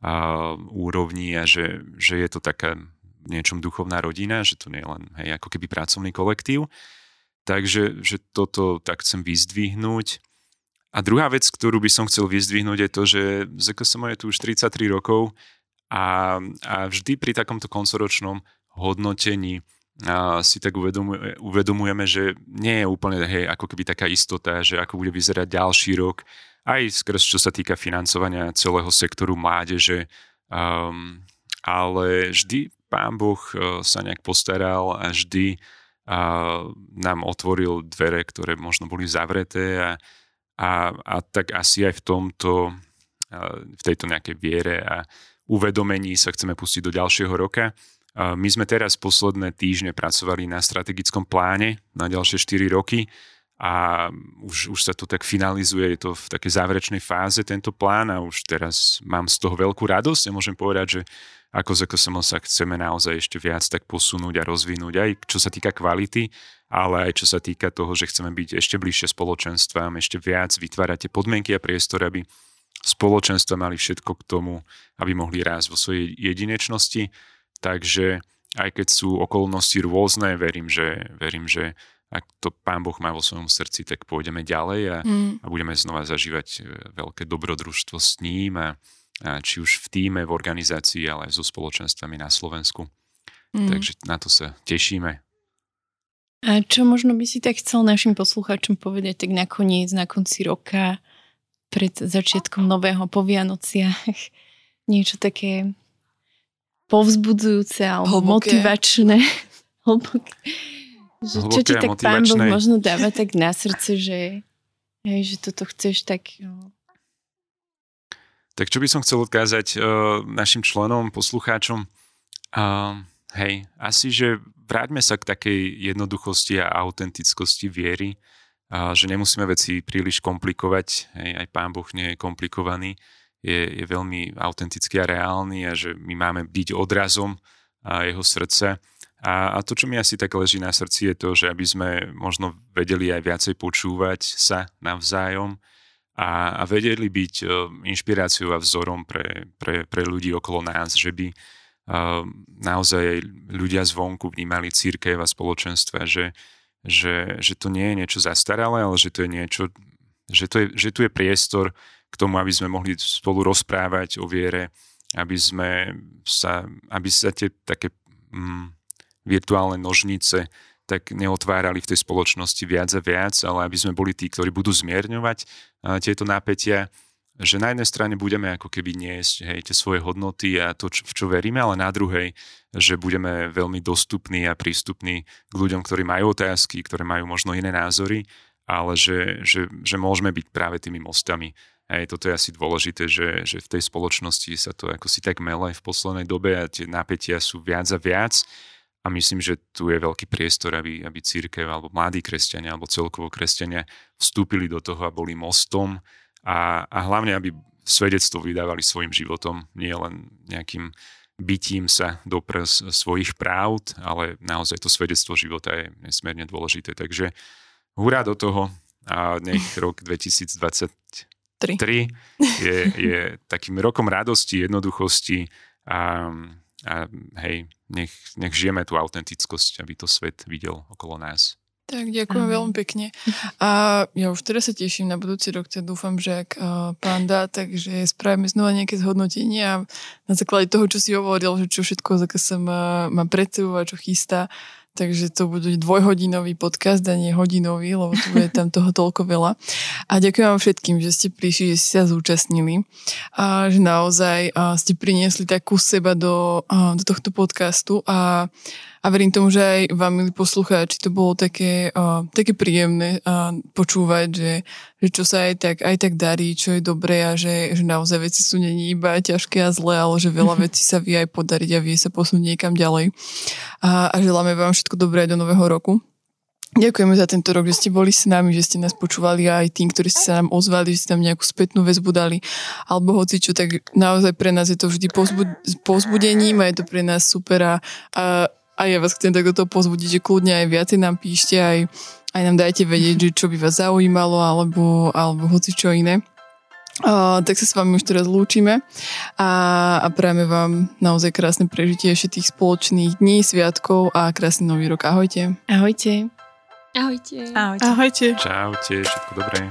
a, úrovni a že, že je to taká niečom duchovná rodina, že to nie je len hej, ako keby pracovný kolektív. Takže že toto tak chcem vyzdvihnúť. A druhá vec, ktorú by som chcel vyzdvihnúť je to, že ZKSM je tu už 33 rokov a, a vždy pri takomto koncoročnom hodnotení a si tak uvedomuje, uvedomujeme, že nie je úplne hej, ako keby taká istota, že ako bude vyzerať ďalší rok, aj skrz čo sa týka financovania celého sektoru mládeže, um, ale vždy pán Boh uh, sa nejak postaral a vždy uh, nám otvoril dvere, ktoré možno boli zavreté a, a, a tak asi aj v tomto, uh, v tejto nejakej viere a uvedomení sa chceme pustiť do ďalšieho roka. My sme teraz posledné týždne pracovali na strategickom pláne na ďalšie 4 roky a už, už sa to tak finalizuje, je to v takej záverečnej fáze tento plán a už teraz mám z toho veľkú radosť a môžem povedať, že ako z SKSM sa chceme naozaj ešte viac tak posunúť a rozvinúť aj čo sa týka kvality, ale aj čo sa týka toho, že chceme byť ešte bližšie spoločenstvám, ešte viac vytvárať tie podmienky a priestor, aby spoločenstva mali všetko k tomu, aby mohli rásť vo svojej jedinečnosti Takže aj keď sú okolnosti rôzne, verím, že, verím, že ak to Pán Boh má vo svojom srdci, tak pôjdeme ďalej a, mm. a budeme znova zažívať e, veľké dobrodružstvo s ním a, a či už v týme, v organizácii, ale aj so spoločenstvami na Slovensku. Mm. Takže na to sa tešíme. A čo možno by si tak chcel našim poslucháčom povedať tak nakoniec, na konci roka, pred začiatkom nového po Vianociach? Niečo také povzbudzujúce alebo hlboké. motivačné. hlboké. Že, čo ti tak pán Boh možno dáva tak na srdce, že, hej, že toto chceš tak... No. Tak čo by som chcel odkázať uh, našim členom, poslucháčom? Uh, hej, asi, že vráťme sa k takej jednoduchosti a autentickosti viery, uh, že nemusíme veci príliš komplikovať, hej, aj pán Boh nie je komplikovaný, je, je veľmi autentický a reálny a že my máme byť odrazom jeho srdca. A, a to, čo mi asi tak leží na srdci, je to, že aby sme možno vedeli aj viacej počúvať sa navzájom a, a vedeli byť uh, inšpiráciou a vzorom pre, pre, pre ľudí okolo nás, že by uh, naozaj ľudia zvonku vnímali církev a spoločenstva, že, že, že to nie je niečo zastaralé, ale že to je niečo, že, to je, že tu je priestor k tomu, aby sme mohli spolu rozprávať o viere, aby sme sa, aby sa tie také mm, virtuálne nožnice tak neotvárali v tej spoločnosti viac a viac, ale aby sme boli tí, ktorí budú zmierňovať tieto nápetia, že na jednej strane budeme ako keby niesť hej, tie svoje hodnoty a to, čo, v čo veríme, ale na druhej, že budeme veľmi dostupní a prístupní k ľuďom, ktorí majú otázky, ktoré majú možno iné názory, ale že, že, že môžeme byť práve tými mostami. Hej, toto je asi dôležité, že, že v tej spoločnosti sa to ako si tak mele v poslednej dobe a tie napätia sú viac a viac a myslím, že tu je veľký priestor, aby, aby církev alebo mladí kresťania alebo celkovo kresťania vstúpili do toho a boli mostom a, a hlavne, aby svedectvo vydávali svojim životom, nie len nejakým bytím sa do prs svojich právd, ale naozaj to svedectvo života je nesmierne dôležité. Takže hurá do toho a nech rok 2023 je, je takým rokom radosti, jednoduchosti a a hej, nech, nech žijeme tú autentickosť, aby to svet videl okolo nás. Tak ďakujem Aha. veľmi pekne. A ja už teraz sa teším na budúci rok, teda dúfam, že ak uh, pán dá, takže spravíme znova nejaké zhodnotenie a na základe toho, čo si hovoril, že čo všetko má, má pred sebou a čo chystá, takže to bude dvojhodinový podcast a nie hodinový, lebo tu bude tam toho toľko veľa. A ďakujem vám všetkým, že ste prišli, že ste sa zúčastnili a že naozaj ste priniesli takú seba do, do tohto podcastu a a verím tomu, že aj vám, milí poslucháči, to bolo také, uh, také príjemné uh, počúvať, že, že čo sa aj tak, aj tak darí, čo je dobré a že, že naozaj veci sú není iba ťažké a zlé, ale že veľa vecí sa vie aj podariť a vie sa posunúť niekam ďalej. A, a želáme vám všetko dobré do nového roku. Ďakujeme za tento rok, že ste boli s nami, že ste nás počúvali a aj tým, ktorí ste sa nám ozvali, že ste nám nejakú spätnú väzbu dali, alebo hoci čo, tak naozaj pre nás je to vždy pozbudením a je to pre nás super a, a a ja vás chcem takto pozbudiť, že kľudne aj viacej nám píšte, aj, aj nám dajte vedieť, že čo by vás zaujímalo, alebo, alebo hoci čo iné. Uh, tak sa s vami už teraz lúčime a, a prajeme vám naozaj krásne prežitie ešte tých spoločných dní, sviatkov a krásny nový rok. Ahojte. Ahojte. Ahojte. Ahojte. Ahojte. Čaute, všetko dobré.